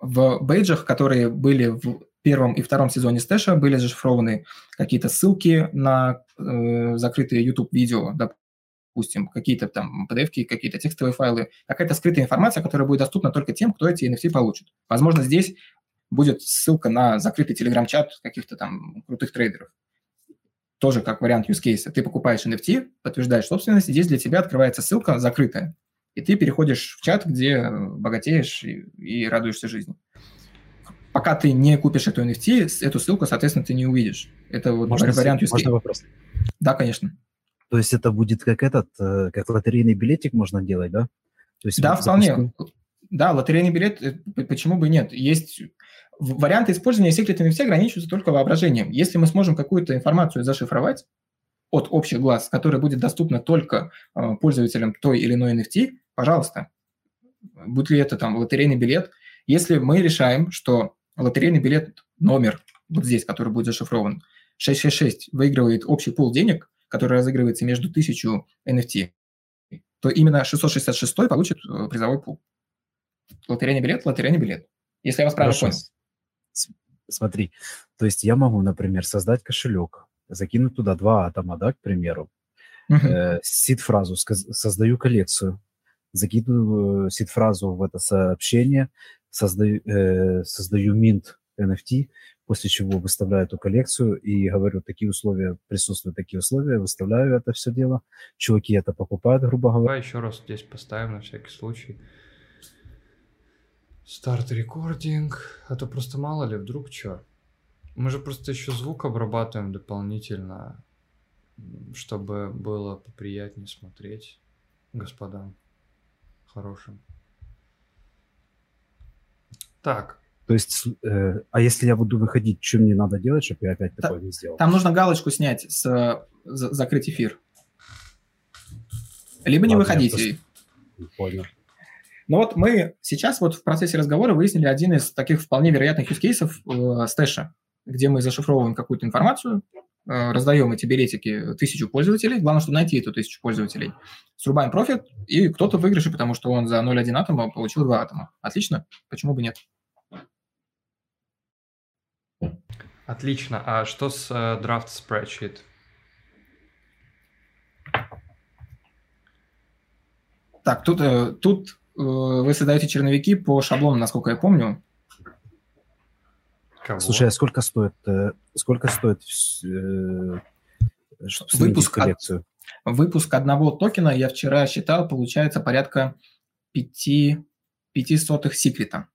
В бейджах, которые были в первом и втором сезоне стэша, были зашифрованы какие-то ссылки на э, закрытые YouTube-видео, допустим, какие-то там pdf какие-то текстовые файлы, какая-то скрытая информация, которая будет доступна только тем, кто эти NFT получит. Возможно, здесь будет ссылка на закрытый телеграм-чат каких-то там крутых трейдеров тоже как вариант use case. Ты покупаешь NFT, подтверждаешь собственность, и здесь для тебя открывается ссылка закрытая. И ты переходишь в чат, где богатеешь и, и радуешься жизни. Пока ты не купишь эту NFT, эту ссылку, соответственно, ты не увидишь. Это вот можно, вариант use case. Можно вопрос? Да, конечно. То есть это будет как этот, э, как лотерейный билетик можно делать, да? То есть да, вполне. Запускаем... Да, лотерейный билет, э, почему бы нет? Есть варианты использования Secret NFT ограничиваются только воображением. Если мы сможем какую-то информацию зашифровать от общих глаз, которая будет доступна только э, пользователям той или иной NFT, пожалуйста, будь ли это там лотерейный билет, если мы решаем, что лотерейный билет номер вот здесь, который будет зашифрован, 666 выигрывает общий пул денег, который разыгрывается между тысячу NFT, то именно 666 получит э, призовой пул. Лотерейный билет, лотерейный билет. Если я вас правильно понял. Смотри, то есть я могу, например, создать кошелек, закинуть туда два атома, да, к примеру, uh-huh. э, сид-фразу, создаю коллекцию, закидываю сид-фразу в это сообщение, создаю, э, создаю минт NFT, после чего выставляю эту коллекцию и говорю, такие условия, присутствуют такие условия, выставляю это все дело, чуваки это покупают, грубо говоря. Давай еще раз здесь поставим на всякий случай. Старт рекординг. А то просто мало ли, вдруг что. Мы же просто еще звук обрабатываем дополнительно, чтобы было поприятнее смотреть господам хорошим. Так. То есть, э, а если я буду выходить, что мне надо делать, чтобы я опять такое не сделал? Там нужно галочку снять с за, закрыть эфир. Либо Ладно, не выходить. Понял. Но вот мы сейчас вот в процессе разговора выяснили один из таких вполне вероятных юзкейсов э, стэша, где мы зашифровываем какую-то информацию, э, раздаем эти билетики тысячу пользователей, главное, чтобы найти эту тысячу пользователей, срубаем профит, и кто-то в выигрыше, потому что он за 0,1 атома получил 2 атома. Отлично, почему бы нет? Отлично. А что с uh, Draft Spreadsheet? Так, тут, э, тут Э, вы создаете черновики по шаблону, насколько я помню. Кого? Слушай, а сколько стоит, э, сколько стоит э, выпуск коллекцию? От, выпуск одного токена я вчера считал, получается порядка 5, 5 сотых секрета.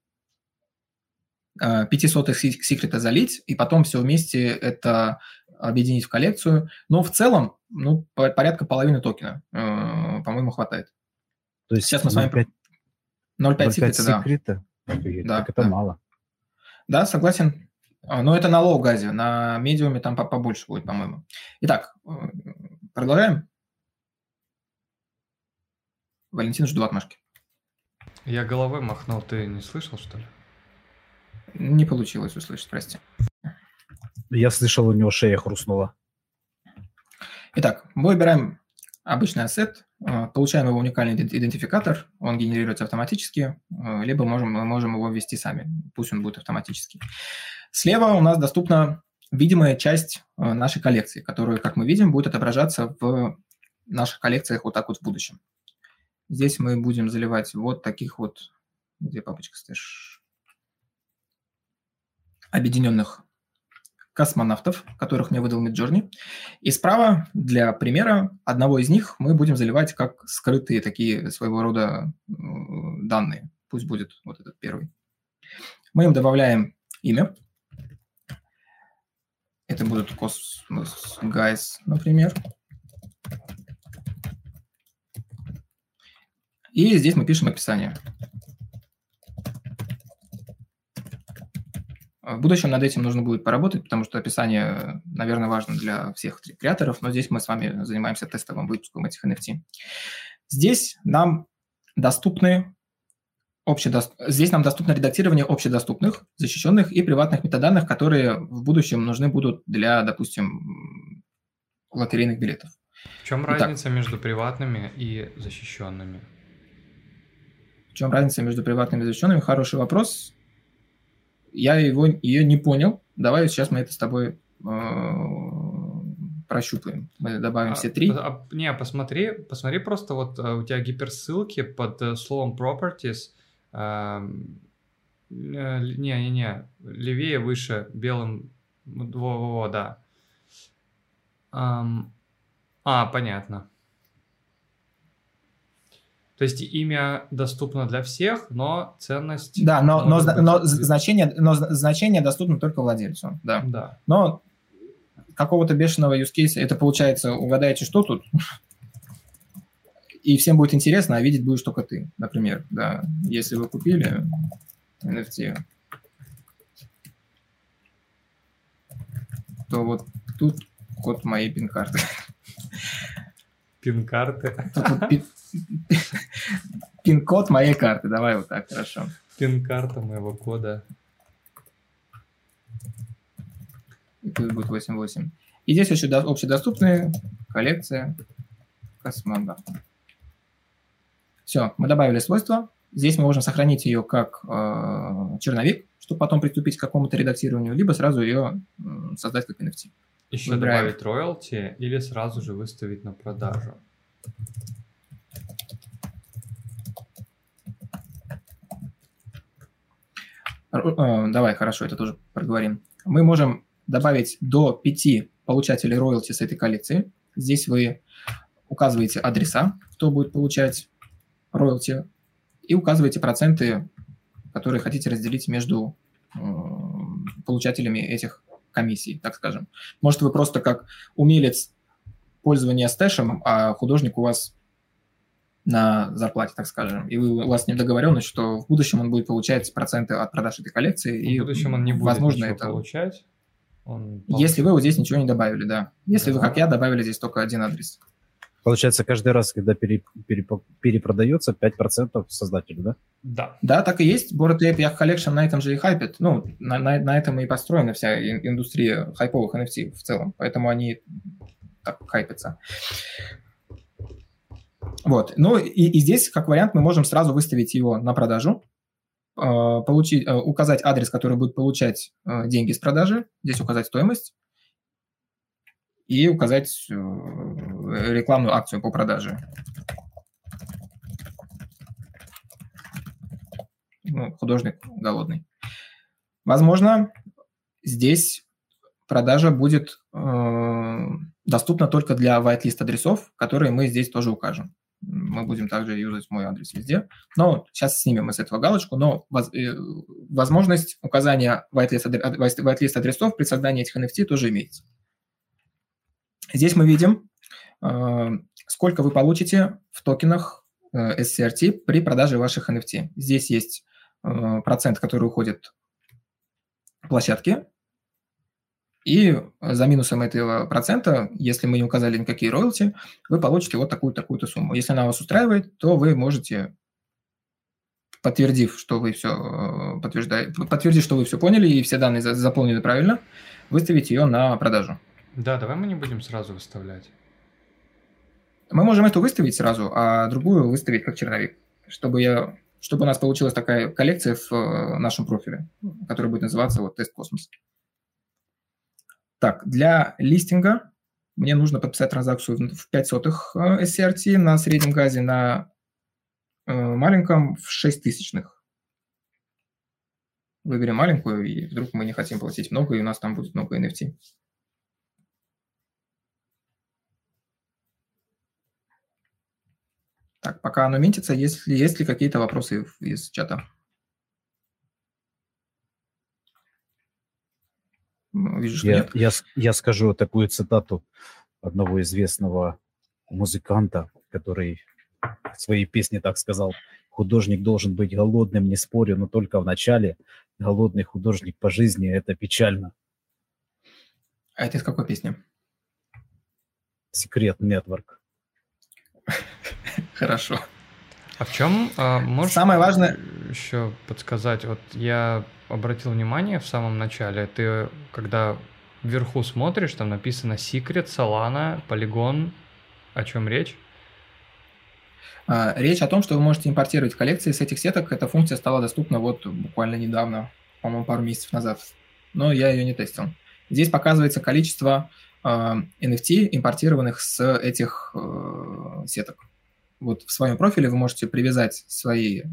5 сотых секрета залить, и потом все вместе это объединить в коллекцию. Но в целом, ну, порядка половины токена, э, по-моему, хватает. То есть сейчас мы с вами... 0,5 секрета, да. секрета? Да, так это да. мало. Да, согласен. А, но это на low газе, на медиуме там побольше будет, по-моему. Итак, э, продолжаем. Валентин, жду отмашки. Я головой махнул, ты не слышал, что ли? Не получилось услышать, прости. Я слышал, у него шея хрустнула. Итак, мы выбираем обычный ассет, э, получаем его уникальный идентификатор, он генерируется автоматически, э, либо можем, мы можем его ввести сами, пусть он будет автоматический. Слева у нас доступна видимая часть э, нашей коллекции, которая, как мы видим, будет отображаться в наших коллекциях вот так вот в будущем. Здесь мы будем заливать вот таких вот, где папочка стоишь, объединенных космонавтов, которых мне выдал Midjourney. И справа, для примера, одного из них мы будем заливать как скрытые такие своего рода данные. Пусть будет вот этот первый. Мы им добавляем имя. Это будут Cosmos Guys, например. И здесь мы пишем описание. В будущем над этим нужно будет поработать, потому что описание, наверное, важно для всех креаторов, но здесь мы с вами занимаемся тестовым выпуском этих NFT. Здесь нам доступны общедост... Здесь нам доступно редактирование общедоступных, защищенных и приватных метаданных, которые в будущем нужны будут для, допустим, лотерейных билетов. В чем Итак, разница между приватными и защищенными? В чем разница между приватными и защищенными? Хороший вопрос я его, ее не понял. Давай сейчас мы это с тобой э, прощупаем. Мы добавим все три. А, а, не, посмотри, посмотри просто вот а, у тебя гиперссылки под а, словом properties. А, не-не-не, левее, выше, белым, во-во-во, да. Um, а, понятно. То есть имя доступно для всех, но ценность... Да, но, но, быть... но, значение, но значение доступно только владельцу. Да. да. Но какого-то бешеного use case, это получается, угадаете, что тут? И всем будет интересно, а видеть будешь только ты, например. Да. Если вы купили NFT, то вот тут код моей пин-карты. Пин-карты? *laughs* Пин-код моей карты. Давай вот так, хорошо. Пин-карта моего кода. И тут будет 8.8. И здесь еще общедоступная коллекция космонавтов. Все, мы добавили свойства. Здесь мы можем сохранить ее как э, черновик, чтобы потом приступить к какому-то редактированию, либо сразу ее э, создать как NFT. Еще Выбираем. добавить роялти или сразу же выставить на продажу. Э, давай, хорошо, это тоже проговорим. Мы можем добавить до 5 получателей роялти с этой коллекции. Здесь вы указываете адреса, кто будет получать роялти, и указываете проценты, которые хотите разделить между э, получателями этих комиссий, так скажем. Может, вы просто как умелец пользования стэшем, а художник у вас на зарплате, так скажем, и вы, у вас с ним договоренность, что в будущем он будет получать проценты от продаж этой коллекции. В и, будущем он не будет возможно, это... получать. Он Если вы вот здесь ничего не добавили, да. Если да. вы, как я, добавили здесь только один адрес. Получается, каждый раз, когда пере, пере, перепродается, 5% создателю, да? Да. Да, так и есть. Ape Yacht Collection на этом же и хайпит. Ну, на, на, на этом и построена вся индустрия хайповых NFT в целом. Поэтому они так хайпятся. Вот. Ну и, и здесь, как вариант, мы можем сразу выставить его на продажу, э, получить, э, указать адрес, который будет получать э, деньги с продажи, здесь указать стоимость и указать рекламную акцию по продаже. Ну, художник голодный. Возможно, здесь продажа будет э, доступна только для whitelist адресов, которые мы здесь тоже укажем. мы будем также юзать мой адрес везде. Но сейчас снимем с этого галочку, но воз, э, возможность указания whitelist, whitelist адресов при создании этих NFT тоже имеется. Здесь мы видим, сколько вы получите в токенах э, SCRT при продаже ваших NFT. Здесь есть э, процент, который уходит площадке, и за минусом этого процента, если мы не указали никакие роялти, вы получите вот такую такую-то сумму. Если она вас устраивает, то вы можете, подтвердив, что вы все э, подтверждаете, подтвердив, что вы все поняли и все данные заполнены правильно, выставить ее на продажу. Да, давай мы не будем сразу выставлять. Мы можем эту выставить сразу, а другую выставить как черновик, чтобы я чтобы у нас получилась такая коллекция в э, нашем профиле, которая будет называться вот тест космос. Так, для листинга мне нужно подписать транзакцию в 5 сотых э, SCRT на среднем газе, на э, маленьком в 6 тысячных. Выберем маленькую, и вдруг мы не хотим платить много, и у нас там будет много NFT. Так, пока оно ментится, есть ли, есть ли какие-то вопросы из чата? Вижу, что я, нет. Я, я скажу такую цитату одного известного музыканта, который в своей песне так сказал. Художник должен быть голодным, не спорю, но только в начале. Голодный художник по жизни – это печально. А это из какой песни? Секрет Нетворк. Хорошо. А в чем а, можешь Самое важное еще подсказать? Вот я обратил внимание в самом начале, ты когда вверху смотришь, там написано Secret, Solana, Polygon, о чем речь? А, речь о том, что вы можете импортировать коллекции с этих сеток. Эта функция стала доступна вот буквально недавно, по-моему, пару месяцев назад. Но я ее не тестил. Здесь показывается количество э, а, NFT, импортированных с этих э, сеток вот в своем профиле вы можете привязать свои э,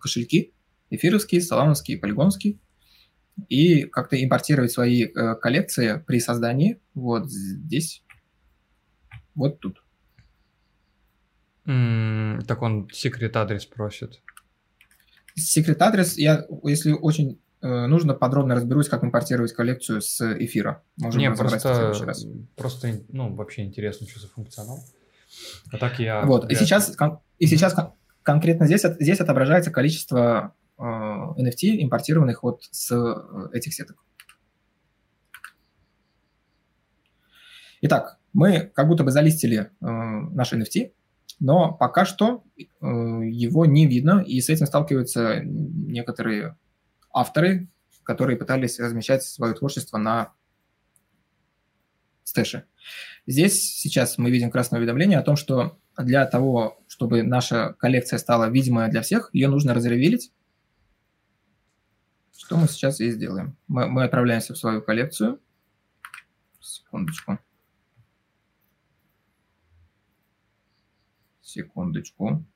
кошельки, эфировские, солановские, полигонские, и как-то импортировать свои э, коллекции при создании вот здесь, вот тут. Mm, так он секрет адрес просит. Секрет адрес, я, если очень э, нужно, подробно разберусь, как импортировать коллекцию с эфира. Можем Не, просто, просто ну, вообще интересно, что за функционал. А так я... Вот, и сейчас, и сейчас конкретно здесь, здесь отображается количество э, NFT, импортированных вот с э, этих сеток. Итак, мы как будто бы залистили э, наш NFT, но пока что э, его не видно, и с этим сталкиваются некоторые авторы, которые пытались размещать свое творчество на стэше. Здесь сейчас мы видим красное уведомление о том, что для того, чтобы наша коллекция стала видимая для всех, ее нужно разревелить. Что мы сейчас и сделаем. Мы, мы отправляемся в свою коллекцию. Секундочку. Секундочку.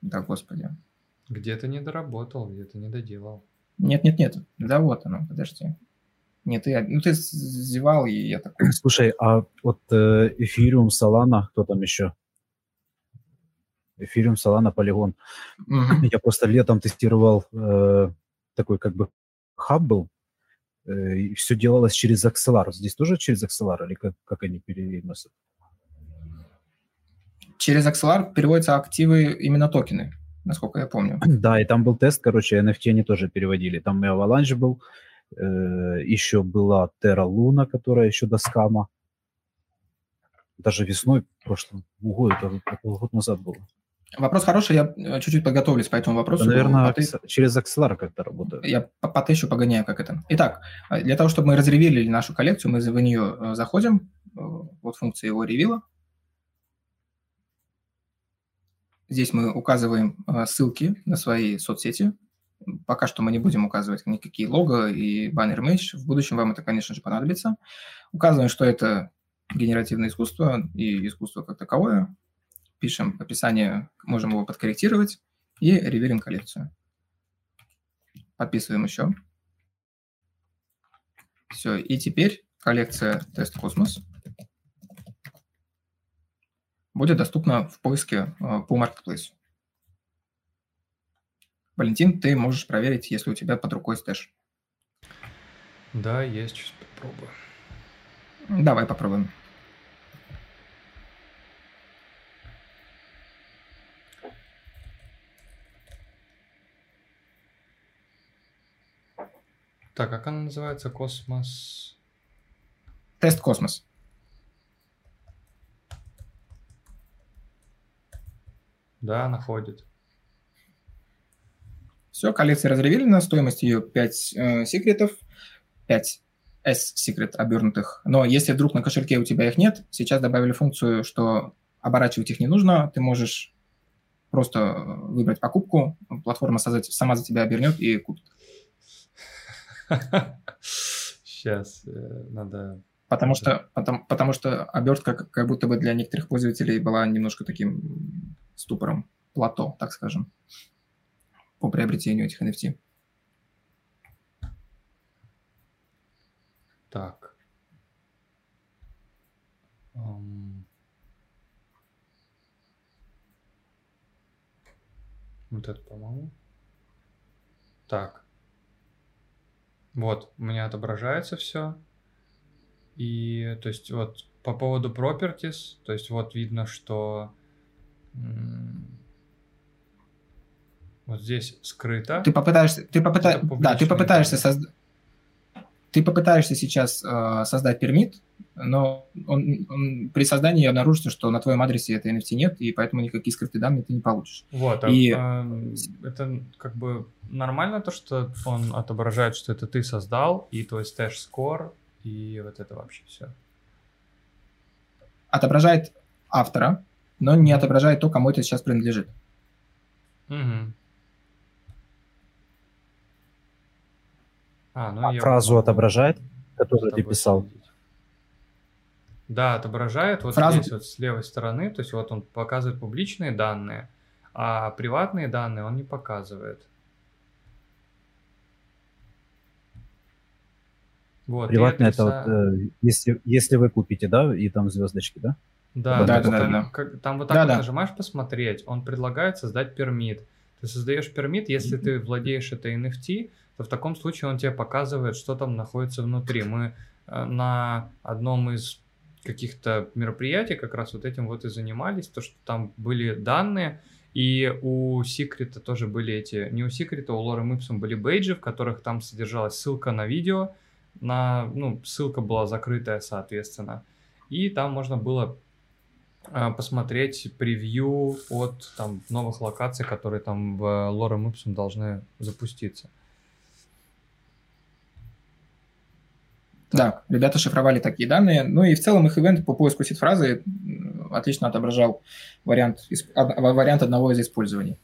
Да, господи. Где-то не доработал, где-то не доделал. Нет, нет, нет. Да вот оно, подожди. Нет, ты, ну ты зевал, и я такой... Слушай, а вот э, Эфириум, Солана, кто там еще? Эфириум, Солана, Полигон. Угу. Я просто летом тестировал э, такой как бы хаб был, э, и все делалось через Axelar. Здесь тоже через Axelar или как, как они переносят? Через Axelar переводятся активы именно токены насколько я помню. *clears throat* Да, и там был тест, короче, NFT они тоже переводили. Там и Avalanche был, э, еще была Terra Luna, которая еще до скама. Даже весной прошлого года, это год назад было. Вопрос хороший, я э, чуть-чуть подготовлюсь по этому вопросу. Да, наверное, поты... через Axelar как-то работает. Я потыщу, погоняю, как это. Итак, э, для того, чтобы мы разревили нашу коллекцию, мы в нее э, заходим, вот функция его ревила, Здесь мы указываем а, ссылки на свои соцсети. Пока что мы не будем указывать никакие лого и баннер имидж. В будущем вам это, конечно же, понадобится. Указываем, что это генеративное искусство и искусство как таковое. Пишем описание, можем его подкорректировать и реверим коллекцию. Подписываем еще. Все, и теперь коллекция Тест Космос. Будет доступна в поиске э, по маркетплейсу. Валентин, ты можешь проверить, если у тебя под рукой Stash. Да, есть, сейчас попробую. Давай попробуем. Так, как она называется? Космос... Тест Космос. Да, находит. Все, коллекция разревелена, стоимость ее 5 э, секретов, 5 S-секрет обернутых. Но если вдруг на кошельке у тебя их нет, сейчас добавили функцию, что оборачивать их не нужно, ты можешь просто выбрать покупку, платформа сама за тебя обернет и купит. *laughs* Сейчас э, надо... Потому что, потому, потому что обертка как будто бы для некоторых пользователей была немножко таким ступором, плато, так скажем, по приобретению этих NFT. Так. Um... Вот это, по-моему. Так. Вот, у меня отображается все. И, то есть, вот, по поводу properties, то есть, вот видно, что вот здесь скрыто. Ты попытаешься, ты попыта... да, ты попытаешься создать ты попытаешься сейчас э, создать permit, но он, он, при создании обнаружится, что на твоем адресе этой NFT нет, и поэтому никакие скрытые данные ты не получишь. Вот, а, и... а, это как бы нормально то, что он отображает, что это ты создал, и твой Stash score, и вот это вообще все. Отображает автора, но не отображает то, кому это сейчас принадлежит. Угу. А, ну, а я фразу могу... отображает, которую ты писал? Следить. Да, отображает вот Фразу... здесь вот с левой стороны, то есть вот он показывает публичные данные, а приватные данные он не показывает. Вот, Приватные это вот, э, если, если вы купите, да, и там звездочки, да? Да, да, да, да, да. Как, там вот так да, вот да. нажимаешь посмотреть, он предлагает создать пермит. Ты создаешь пермит, если mm-hmm. ты владеешь этой NFT, то в таком случае он тебе показывает, что там находится внутри. Мы э, на одном из каких-то мероприятий как раз вот этим вот и занимались, то, что там были данные, и у Секрета тоже были эти, не у Секрета, у Лоры Ipsum были бейджи, в которых там содержалась ссылка на видео, на, ну, ссылка была закрытая, соответственно. И там можно было э, посмотреть превью от там новых локаций, которые там в Lorem Ipsum должны запуститься. Да, ребята шифровали такие данные. Ну и в целом их ивент по поиску сид-фразы отлично отображал вариант, вариант одного из использований.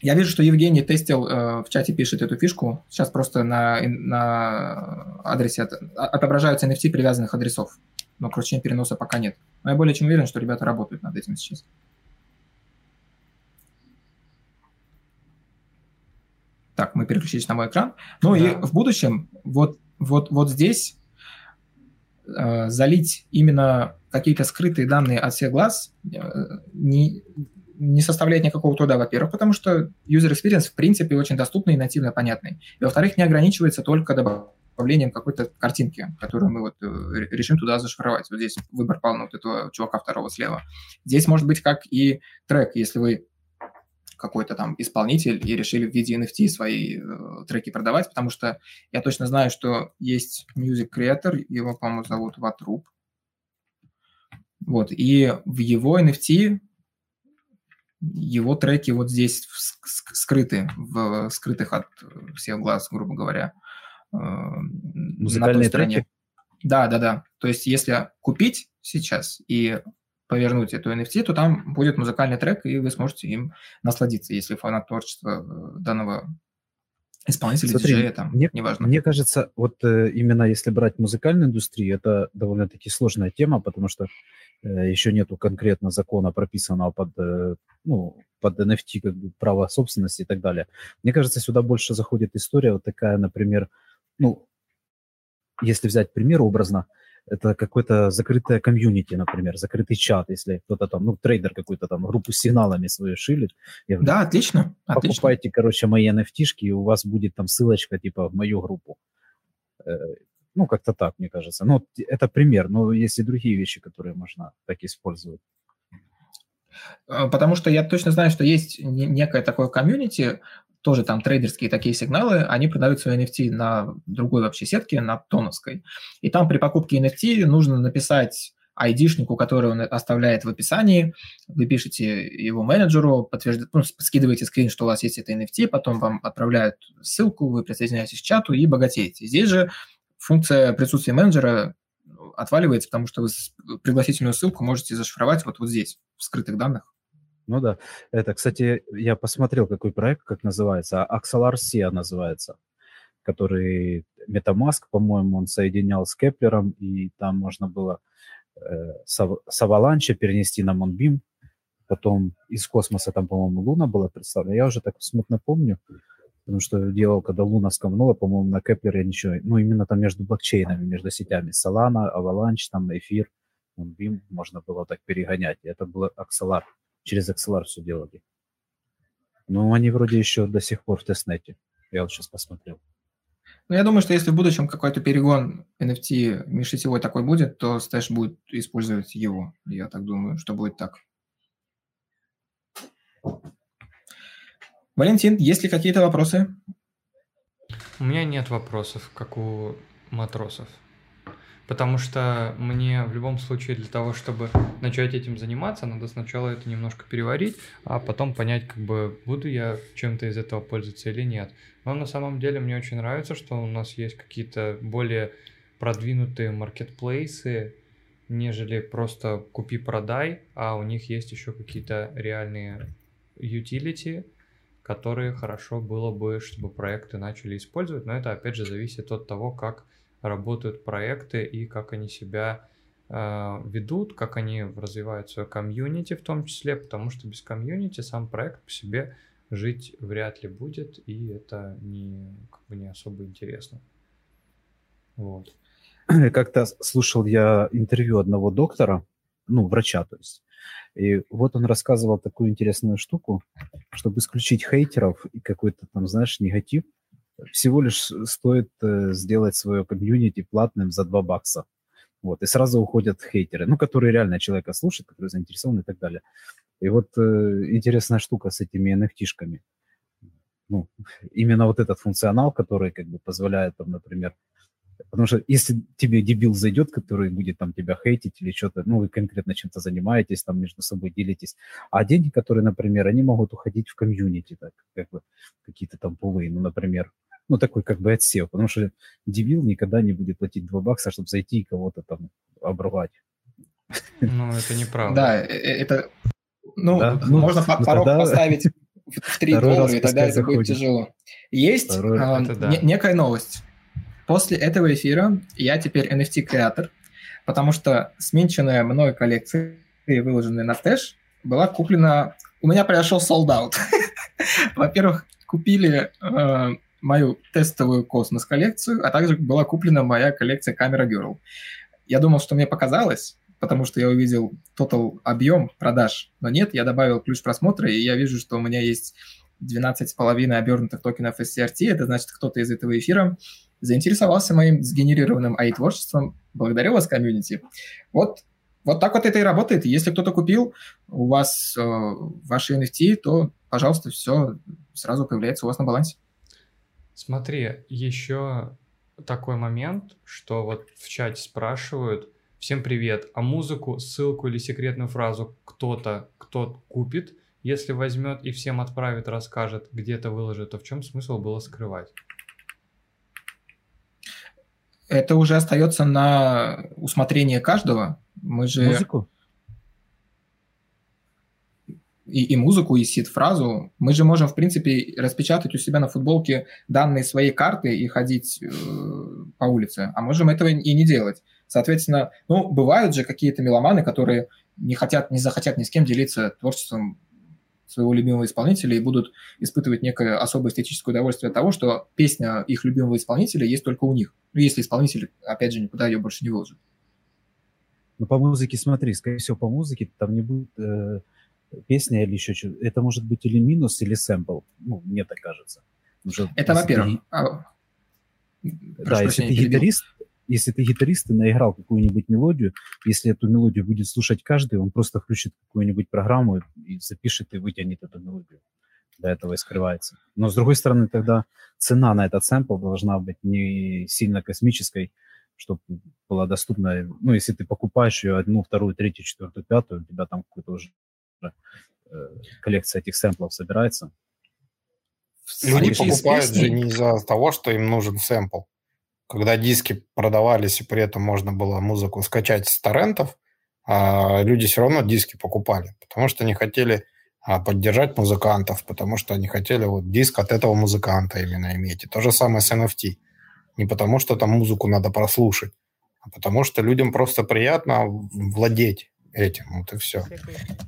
Я вижу, что Евгений тестил, э, в чате пишет эту фишку. Сейчас просто на, на адресе от, отображаются NFT привязанных адресов. Но кручения переноса пока нет. Но я более чем уверен, что ребята работают над этим сейчас. Так, мы переключились на мой экран. Ну да. и в будущем вот, вот, вот здесь э, залить именно какие-то скрытые данные от всех глаз э, не, не составляет никакого труда, во-первых, потому что user experience в принципе очень доступный и нативно понятный. И во-вторых, не ограничивается только добавлением какой-то картинки, которую мы вот э, решим туда зашифровать. Вот здесь выбор пал на вот этого чувака второго слева. Здесь может быть как и трек, если вы какой-то там исполнитель и решили в виде NFT свои э, треки продавать, потому что я точно знаю, что есть music creator, его, по-моему, зовут Ватруп. Вот, и в его NFT его треки вот здесь скрыты, в, скрытых от всех глаз, грубо говоря. Э, Музыкальные треки? Да, да, да. То есть если купить сейчас и повернуть эту NFT, то там будет музыкальный трек, и вы сможете им насладиться, если фанат творчества э, данного исполнителя, Смотри, диджея, там, мне, неважно. Мне кажется, вот э, именно если брать музыкальную индустрию, это довольно-таки сложная тема, потому что еще нету конкретно закона, прописанного под, э, ну, под NFT, как бы, право собственности и так далее. Мне кажется, сюда больше заходит история вот такая, например, ну, если взять пример образно, это какое-то закрытое комьюнити, например, закрытый чат, если кто-то там, ну, трейдер какой-то там группу с сигналами свою шилит. Я говорю, да, отлично. Покупайте, отлично. короче, мои nft и у вас будет там ссылочка, типа, в мою группу. Ну, как-то так, мне кажется. Ну, это пример, но есть и другие вещи, которые можно так использовать. Э, потому что я точно знаю, что есть некое такое комьюнити, тоже там трейдерские такие сигналы, они продают свои NFT на другой вообще сетке, на тоновской. И там при покупке NFT нужно написать айдишнику, который он оставляет в описании, вы пишете его менеджеру, подтвержд... ну, скидываете скрин, что у вас есть это NFT, потом вам отправляют ссылку, вы присоединяетесь к чату и богатеете. Здесь же функция присутствия менеджера отваливается, потому что вы пригласительную ссылку можете зашифровать вот, вот здесь, в скрытых данных. Ну да. Это, кстати, я посмотрел, какой проект, как называется. Axelar SIA называется, который MetaMask, по-моему, он соединял с Кеплером, и там можно было э, с, с Avalanche перенести на Moonbeam. Потом из космоса там, по-моему, Луна была представлена. Я уже так смутно помню, потому что делал, когда Луна скамнула, по-моему, на Кеплере ничего. Ну, именно там между блокчейнами, между сетями. Solana, Avalanche, там, Эфир, Moonbeam можно было так перегонять. Это был Axelar через XLR все делали. Но они вроде еще до сих пор в тестнете. Я вот сейчас посмотрел. Ну, я думаю, что если в будущем какой-то перегон NFT межсетевой такой будет, то Stash будет использовать его. Я так думаю, что будет так. Валентин, есть ли какие-то вопросы? У меня нет вопросов, как у матросов. Потому что мне в любом случае для того, чтобы начать этим заниматься, надо сначала это немножко переварить, а потом понять, как бы буду я чем-то из этого пользоваться или нет. Но на самом деле мне очень нравится, что у нас есть какие-то более продвинутые маркетплейсы, нежели просто купи-продай, а у них есть еще какие-то реальные utility, которые хорошо было бы, чтобы проекты начали использовать, но это опять же зависит от того, как работают проекты и как они себя э, ведут, как они развивают свое комьюнити в том числе, потому что без комьюнити сам проект по себе жить вряд ли будет, и это не, как бы не особо интересно. Вот. *clears throat* Как-то слушал я интервью одного доктора, ну, врача, то есть, и вот он рассказывал такую интересную штуку, чтобы исключить хейтеров и какой-то там, знаешь, негатив, всего лишь стоит э, сделать свое комьюнити платным за 2 бакса. Вот, и сразу уходят хейтеры, ну, которые реально человека слушают, которые заинтересованы и так далее. И вот э, интересная штука с этими NFT-шками. Ну, именно вот этот функционал, который как бы позволяет, там, например, Потому что если тебе дебил зайдет, который будет там тебя хейтить или что-то, ну, вы конкретно чем-то занимаетесь, там между собой делитесь, а деньги, которые, например, они могут уходить в комьюнити, так, как бы какие-то там пулы, ну, например, ну, такой как бы отсев, потому что дебил никогда не будет платить 2 бакса, чтобы зайти и кого-то там обругать. Ну, это неправда. Да, э, э, это, ну, да? ну можно ну, порог тогда... поставить в 3 доллара, и тогда это будет тяжело. Есть а, да. не, некая новость. После этого эфира я теперь NFT-креатор, потому что сменченная мной коллекция, выложенная на Stash, была куплена... У меня произошел sold *laughs* Во-первых, купили э, мою тестовую космос-коллекцию, а также была куплена моя коллекция Camera Girl. Я думал, что мне показалось, потому что я увидел total объем продаж, но нет, я добавил ключ просмотра, и я вижу, что у меня есть 12,5 обернутых токенов SCRT, это значит, кто-то из этого эфира заинтересовался моим сгенерированным AI-творчеством. Благодарю вас, комьюнити. Вот, вот так вот это и работает. Если кто-то купил у вас э, ваши NFT, то, пожалуйста, все сразу появляется у вас на балансе. Смотри, еще такой момент, что вот в чате спрашивают, всем привет, а музыку, ссылку или секретную фразу кто-то, кто купит, если возьмет и всем отправит, расскажет, где-то выложит, то в чем смысл было скрывать? Это уже остается на усмотрение каждого. Мы же... Музыку? и, и музыку, и сид-фразу, мы же можем, в принципе, распечатать у себя на футболке данные своей карты и ходить э, по улице, а можем этого и не делать. Соответственно, ну, бывают же какие-то меломаны, которые не хотят, не захотят ни с кем делиться творчеством своего любимого исполнителя и будут испытывать некое особое эстетическое удовольствие от того, что песня их любимого исполнителя есть только у них. Ну, если исполнитель, опять же, никуда ее больше не выложит. Ну, по музыке, смотри, скорее всего, по музыке там не будет э, песня или еще что-то. Это может быть или минус, или сэмпл. Ну, мне так кажется. Уже, это во-первых. Ты... А... Да, если ты гитарист, если ты гитарист и наиграл какую-нибудь мелодию, если эту мелодию будет слушать каждый, он просто включит какую-нибудь программу и запишет и вытянет эту мелодию. Для этого и скрывается. Но с другой стороны, тогда цена на этот сэмпл должна быть не сильно космической, чтобы была доступна. Ну, если ты покупаешь ее одну, вторую, третью, четвертую, пятую, у тебя там какой-то уже э, коллекция этих сэмплов собирается. Люди покупают же не из-за того, что им нужен сэмпл когда диски продавались, и при этом можно было музыку скачать с торрентов, а люди все равно диски покупали, потому что они хотели а, поддержать музыкантов, потому что они хотели вот диск от этого музыканта именно иметь. И то же самое с NFT. Не потому что там музыку надо прослушать, а потому что людям просто приятно владеть этим. Вот и все.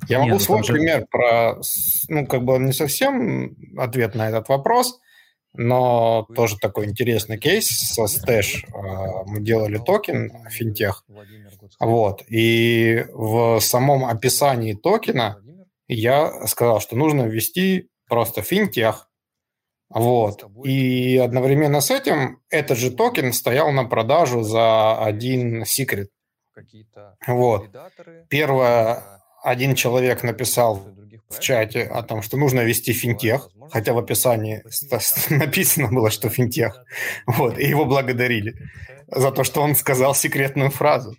Я могу Нет, ну свой пример про, ну, как бы не совсем ответ на этот вопрос – но тоже такой интересный кейс со Stash. А, мы делали токен финтех. Вот. И в самом описании токена я сказал, что нужно ввести просто финтех. Вот. И одновременно с этим этот же токен стоял на продажу за один секрет. Вот. Первое, один человек написал в чате о том, что нужно вести финтех, хотя в описании *laughs* написано было, что финтех. Вот, и его благодарили за то, что он сказал секретную фразу.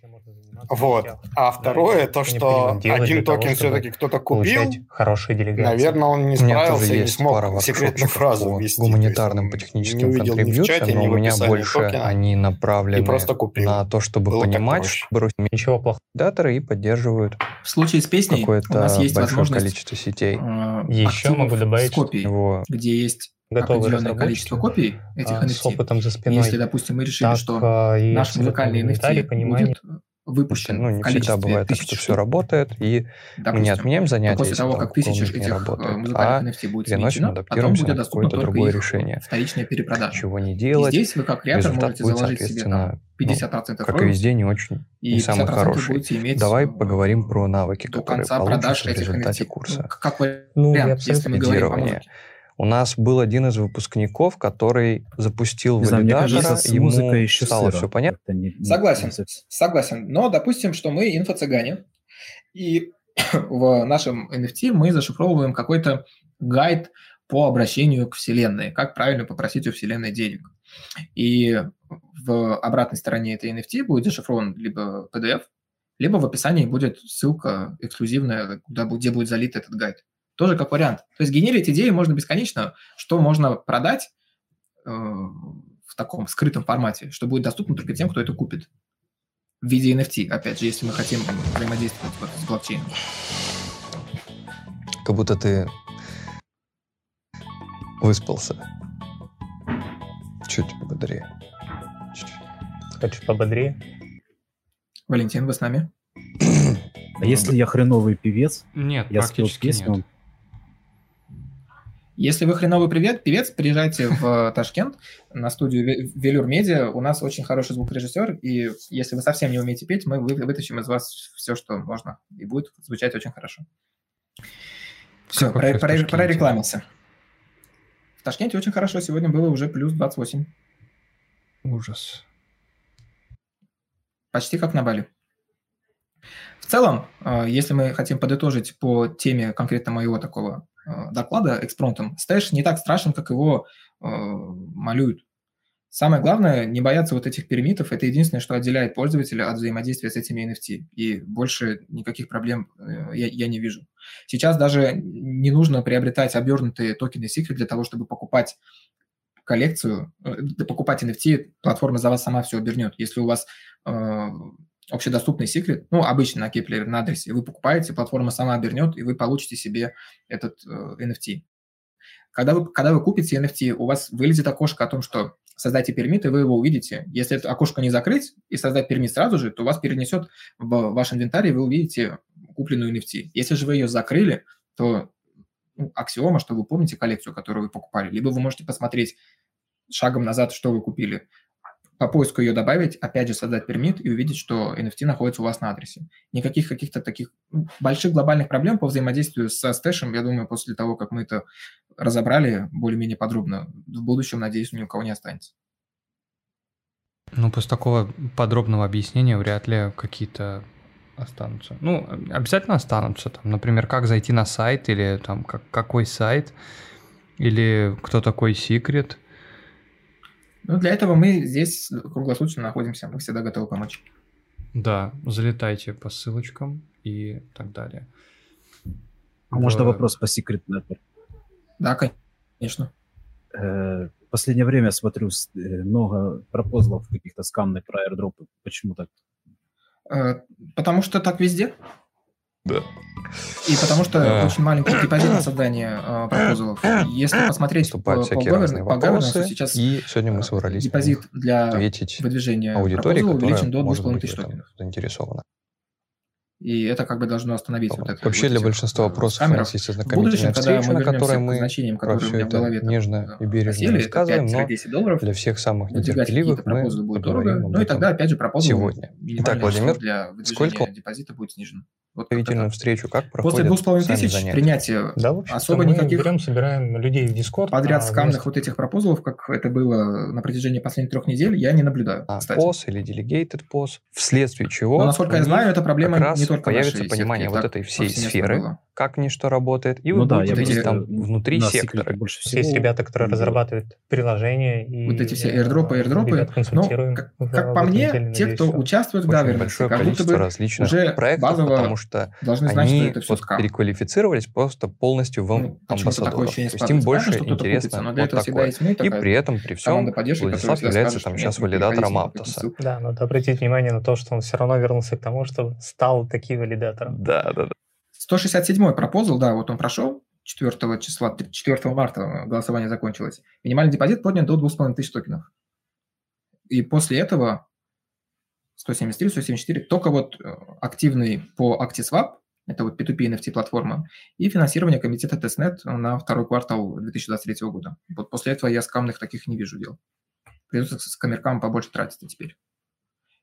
Вот. А второе, то, что один токен все-таки кто-то купил, хорошие делегации. наверное, он не справился и не смог секретную фразу ввести. гуманитарным, по техническим контрибьюциям, но у меня больше они направлены просто купил. на то, чтобы Было понимать, что ничего плохого даторы и поддерживают в случае с песней у нас есть возможность количество сетей. Э, Еще могу добавить, копий, его... где есть определенное количество копий этих а, NFT. С опытом за спиной. Если, допустим, мы решили, так, что наш музыкальный NFT будет выпущен ну, не в всегда бывает тысяч так, что все работает, и Допустим, мы не отменяем занятия, после того, как тысяча этих работает, э, музыкальных NFT будет переносим, адаптируемся на какое-то другое решение. Вторичная перепродажа. Чего не делать. И здесь вы как креатор можете заложить себе там, 50% ну, как и везде, не очень, и не самый хороший. Давай поговорим про навыки, которые получишь в результате NFT. курса. Ну, как вариант, ну, если мы говорим о музыке. У нас был один из выпускников, который запустил не валидатора, знаю, кажется, ему музыка еще стало сыро. все понятно. Не, согласен, не согласен. Но допустим, что мы инфо-цыгане, и *coughs* в нашем NFT мы зашифровываем какой-то гайд по обращению к Вселенной, как правильно попросить у Вселенной денег. И в обратной стороне этой NFT будет зашифрован либо PDF, либо в описании будет ссылка эксклюзивная, куда, где будет залит этот гайд. Тоже как вариант. То есть генерить идеи можно бесконечно, что можно продать э, в таком скрытом формате, что будет доступно только тем, кто это купит. В виде NFT, опять же, если мы хотим взаимодействовать вот с блокчейном. Как будто ты выспался. Чуть пободрее. Чуть. Хочешь пободрее? Валентин, вы с нами? А если я хреновый певец, нет, я спел песню, нет. Если вы хреновый привет, певец, приезжайте в *laughs* Ташкент на студию Велюр Медиа. У нас очень хороший звукорежиссер, и если вы совсем не умеете петь, мы вытащим из вас все, что можно, и будет звучать очень хорошо. Все, про, про, прорекламился. В Ташкенте очень хорошо, сегодня было уже плюс 28. Ужас. Почти как на Бали. В целом, э, если мы хотим подытожить по теме конкретно моего такого Э, доклада экспромтом, Stash не так страшен, как его э, малюют. Самое главное, не бояться вот этих permit ов. Это единственное, что отделяет пользователя от взаимодействия с этими NFT. И больше никаких проблем э, я, я не вижу. Сейчас даже не нужно приобретать обернутые токены Secret для того, чтобы покупать коллекцию, э, покупать NFT, платформа за вас сама все обернет. Если у вас э, общедоступный секрет, ну, обычно на Kepler, на адресе, вы покупаете, платформа сама обернет, и вы получите себе этот э, NFT. Когда вы, когда вы купите NFT, у вас вылезет окошко о том, что создайте пермит, и вы его увидите. Если это окошко не закрыть и создать пермит сразу же, то вас перенесет в ваш инвентарь, и вы увидите купленную NFT. Если же вы ее закрыли, то ну, аксиома, что вы помните коллекцию, которую вы покупали, либо вы можете посмотреть шагом назад, что вы купили, по поиску ее добавить, опять же создать пермит и увидеть, что NFT находится у вас на адресе. Никаких каких-то таких ну, больших глобальных проблем по взаимодействию со стэшем, я думаю, после того, как мы это разобрали более-менее подробно, в будущем, надеюсь, ни у кого не останется. Ну, после такого подробного объяснения вряд ли какие-то останутся. Ну, обязательно останутся. Там, например, как зайти на сайт или там как, какой сайт, или кто такой секрет. Ну, для этого мы здесь круглосуточно находимся, мы всегда готовы помочь. Да, залетайте по ссылочкам и так далее. А можно вопрос по Secret Network? Да, конечно. Э, в последнее время смотрю э, много пропозлов каких-то скамных про airdropы. Почему так? Э, потому что так везде. Да. И потому что а... очень маленький депозит на создание э, пропозалов. Если посмотреть по, по, по governance, сейчас и сегодня мы собрались депозит для выдвижения аудитории, увеличен до 2500 токенов. заинтересована. И это как бы должно остановить вот это. Вообще вот для большинства вопросов камеров. у нас есть ознакомительная встреча, на которой мы значениям, про все это голове, нежно и бережно рассказываем, но долларов, для всех самых нетерпеливых мы будет дорого, ну и тогда опять же пропозал сегодня. Итак, Владимир, для сколько депозита будет снижен. Вот управительную встречу, как проходит После двух с половиной тысяч занятия. принятия да, особо мы никаких берем, собираем людей в Discord. Подряд а скамных вместе... вот этих пропозалов, как это было на протяжении последних трех недель, я не наблюдаю. А, кстати. POS или delegated POS, вследствие чего... Но, насколько я знаю, это проблема не только появится понимание вот этой всей сферы, было. Как ничто работает, и ну вы да, будете видеть там внутри сектора. Больше всего... Есть ребята, которые разрабатывают приложения и... Вот эти все airdropы, airdropы. Ну, как, как по мне, те, кто участвует в governance, как будто бы уже базово потому что должны знать, они что это все вот переквалифицировались просто полностью в ну, амбассадоров. То есть им больше интересно купится, вот такое. И при этом, при всем, Владислав является там сейчас валидатором Аптоса. Да, надо обратить внимание на то, что он все равно вернулся к тому, что стал таким валидатором. Да, да, да. 167-й пропозал, да, вот он прошел, 4 числа, 4 марта голосование закончилось. Минимальный депозит поднят до 2500 токенов. И после этого 173, 174, только вот э, активный по ActiSwap, это вот P2P NFT платформа, и финансирование комитета Testnet на второй квартал 2023 года. Вот после этого я скамных таких не вижу дел. Придется с камеркам побольше тратить теперь.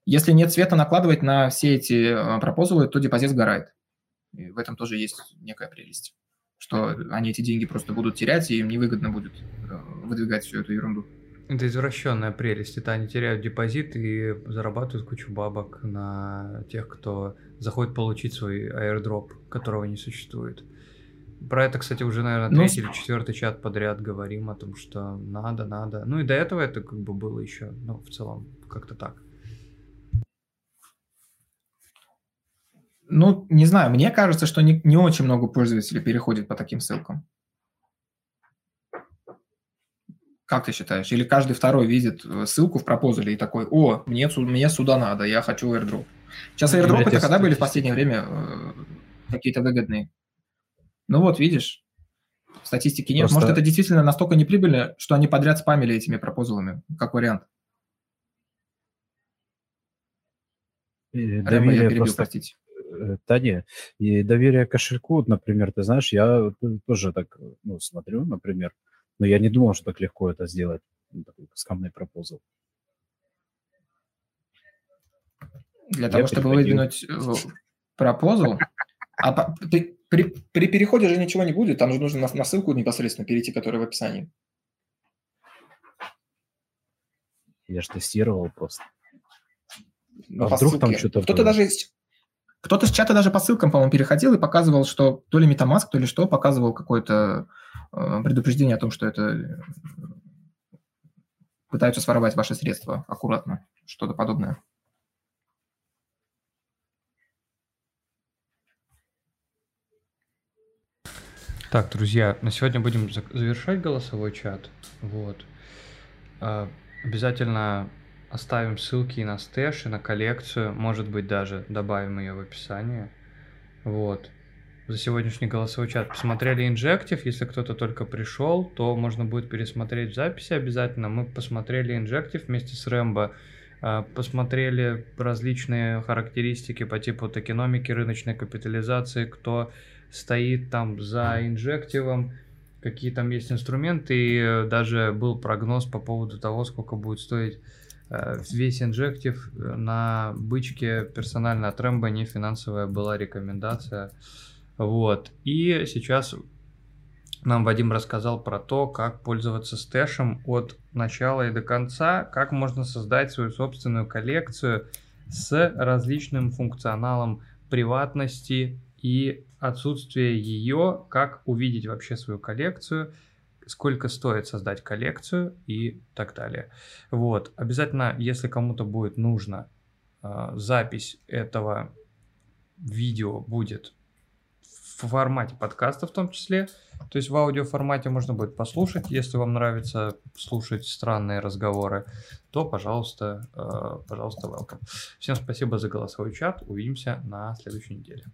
Если нет света накладывать на все эти э, пропозалы, то депозит сгорает. И в этом тоже есть некая прелесть, что они эти деньги просто будут терять, и им невыгодно будет э, выдвигать всю эту ерунду. Это извращенная прелесть. Это они теряют депозит и зарабатывают кучу бабок на тех, кто заходит получить свой airdrop, которого не существует. Про это, кстати, уже, наверное, ну, третий ну, или четвертый чат подряд говорим о том, что надо, надо. Ну и до этого это как бы было еще, ну, в целом, как-то так. Ну, не знаю, мне кажется, что не, не очень много пользователей переходит по таким ссылкам. Как ты считаешь? Или каждый второй видит э, ссылку в пропозале и такой, о, мне, мне сюда надо, я хочу airdrop. Сейчас airdrop это когда были в последнее время э, какие-то выгодные? Ну вот, видишь, статистики нет. Просто... Может, это действительно настолько неприбыльно, что они подряд спамили этими пропозалами, как вариант. Доверие я перебил, просто... простите. Э, да не, и доверие кошельку, например, ты знаешь, я тоже так ну, смотрю, например, но я не думал, что так легко это сделать, ну, такой скамный пропозал. Для я того, чтобы выдвинуть э, пропозал, а при, при, при переходе же ничего не будет, там же нужно на, на ссылку непосредственно перейти, которая в описании. Я же тестировал просто. Ну, а вдруг ссылке. там что-то Кто-то даже кто-то с чата даже по ссылкам, по-моему, переходил и показывал, что то ли MetaMask, то ли что, показывал какое-то Э, предупреждение о том, что это э, пытаются своровать ваши средства аккуратно, что-то подобное. Так, друзья, на сегодня будем завершать голосовой чат. Вот. А, обязательно оставим ссылки на Stash, и на коллекцию. Может быть, даже добавим ее в описание. Вот за сегодняшний голосовой чат посмотрели Injective. Если кто-то только пришел, то можно будет пересмотреть в записи обязательно. Мы посмотрели Injective вместе с Рэмбо, а, посмотрели различные характеристики по типу токеномики, рыночной капитализации, кто стоит там за Injective ом, какие там есть инструменты, и даже был прогноз по поводу того, сколько будет стоить Э, весь инжектив э, на бычке персонально от Рэмбо не финансовая была рекомендация. Вот. И сейчас нам Вадим рассказал про то, как пользоваться стэшем от начала и до конца, как можно создать свою собственную коллекцию с различным функционалом приватности и отсутствие ее, как увидеть вообще свою коллекцию – сколько стоит создать коллекцию и так далее. Вот, обязательно, если кому-то будет нужно, э, запись этого видео будет в формате подкаста в том числе, то есть в аудио формате можно будет послушать, если вам нравится слушать странные разговоры, то, пожалуйста, э, пожалуйста, welcome. Всем спасибо за голосовой чат, увидимся на следующей неделе.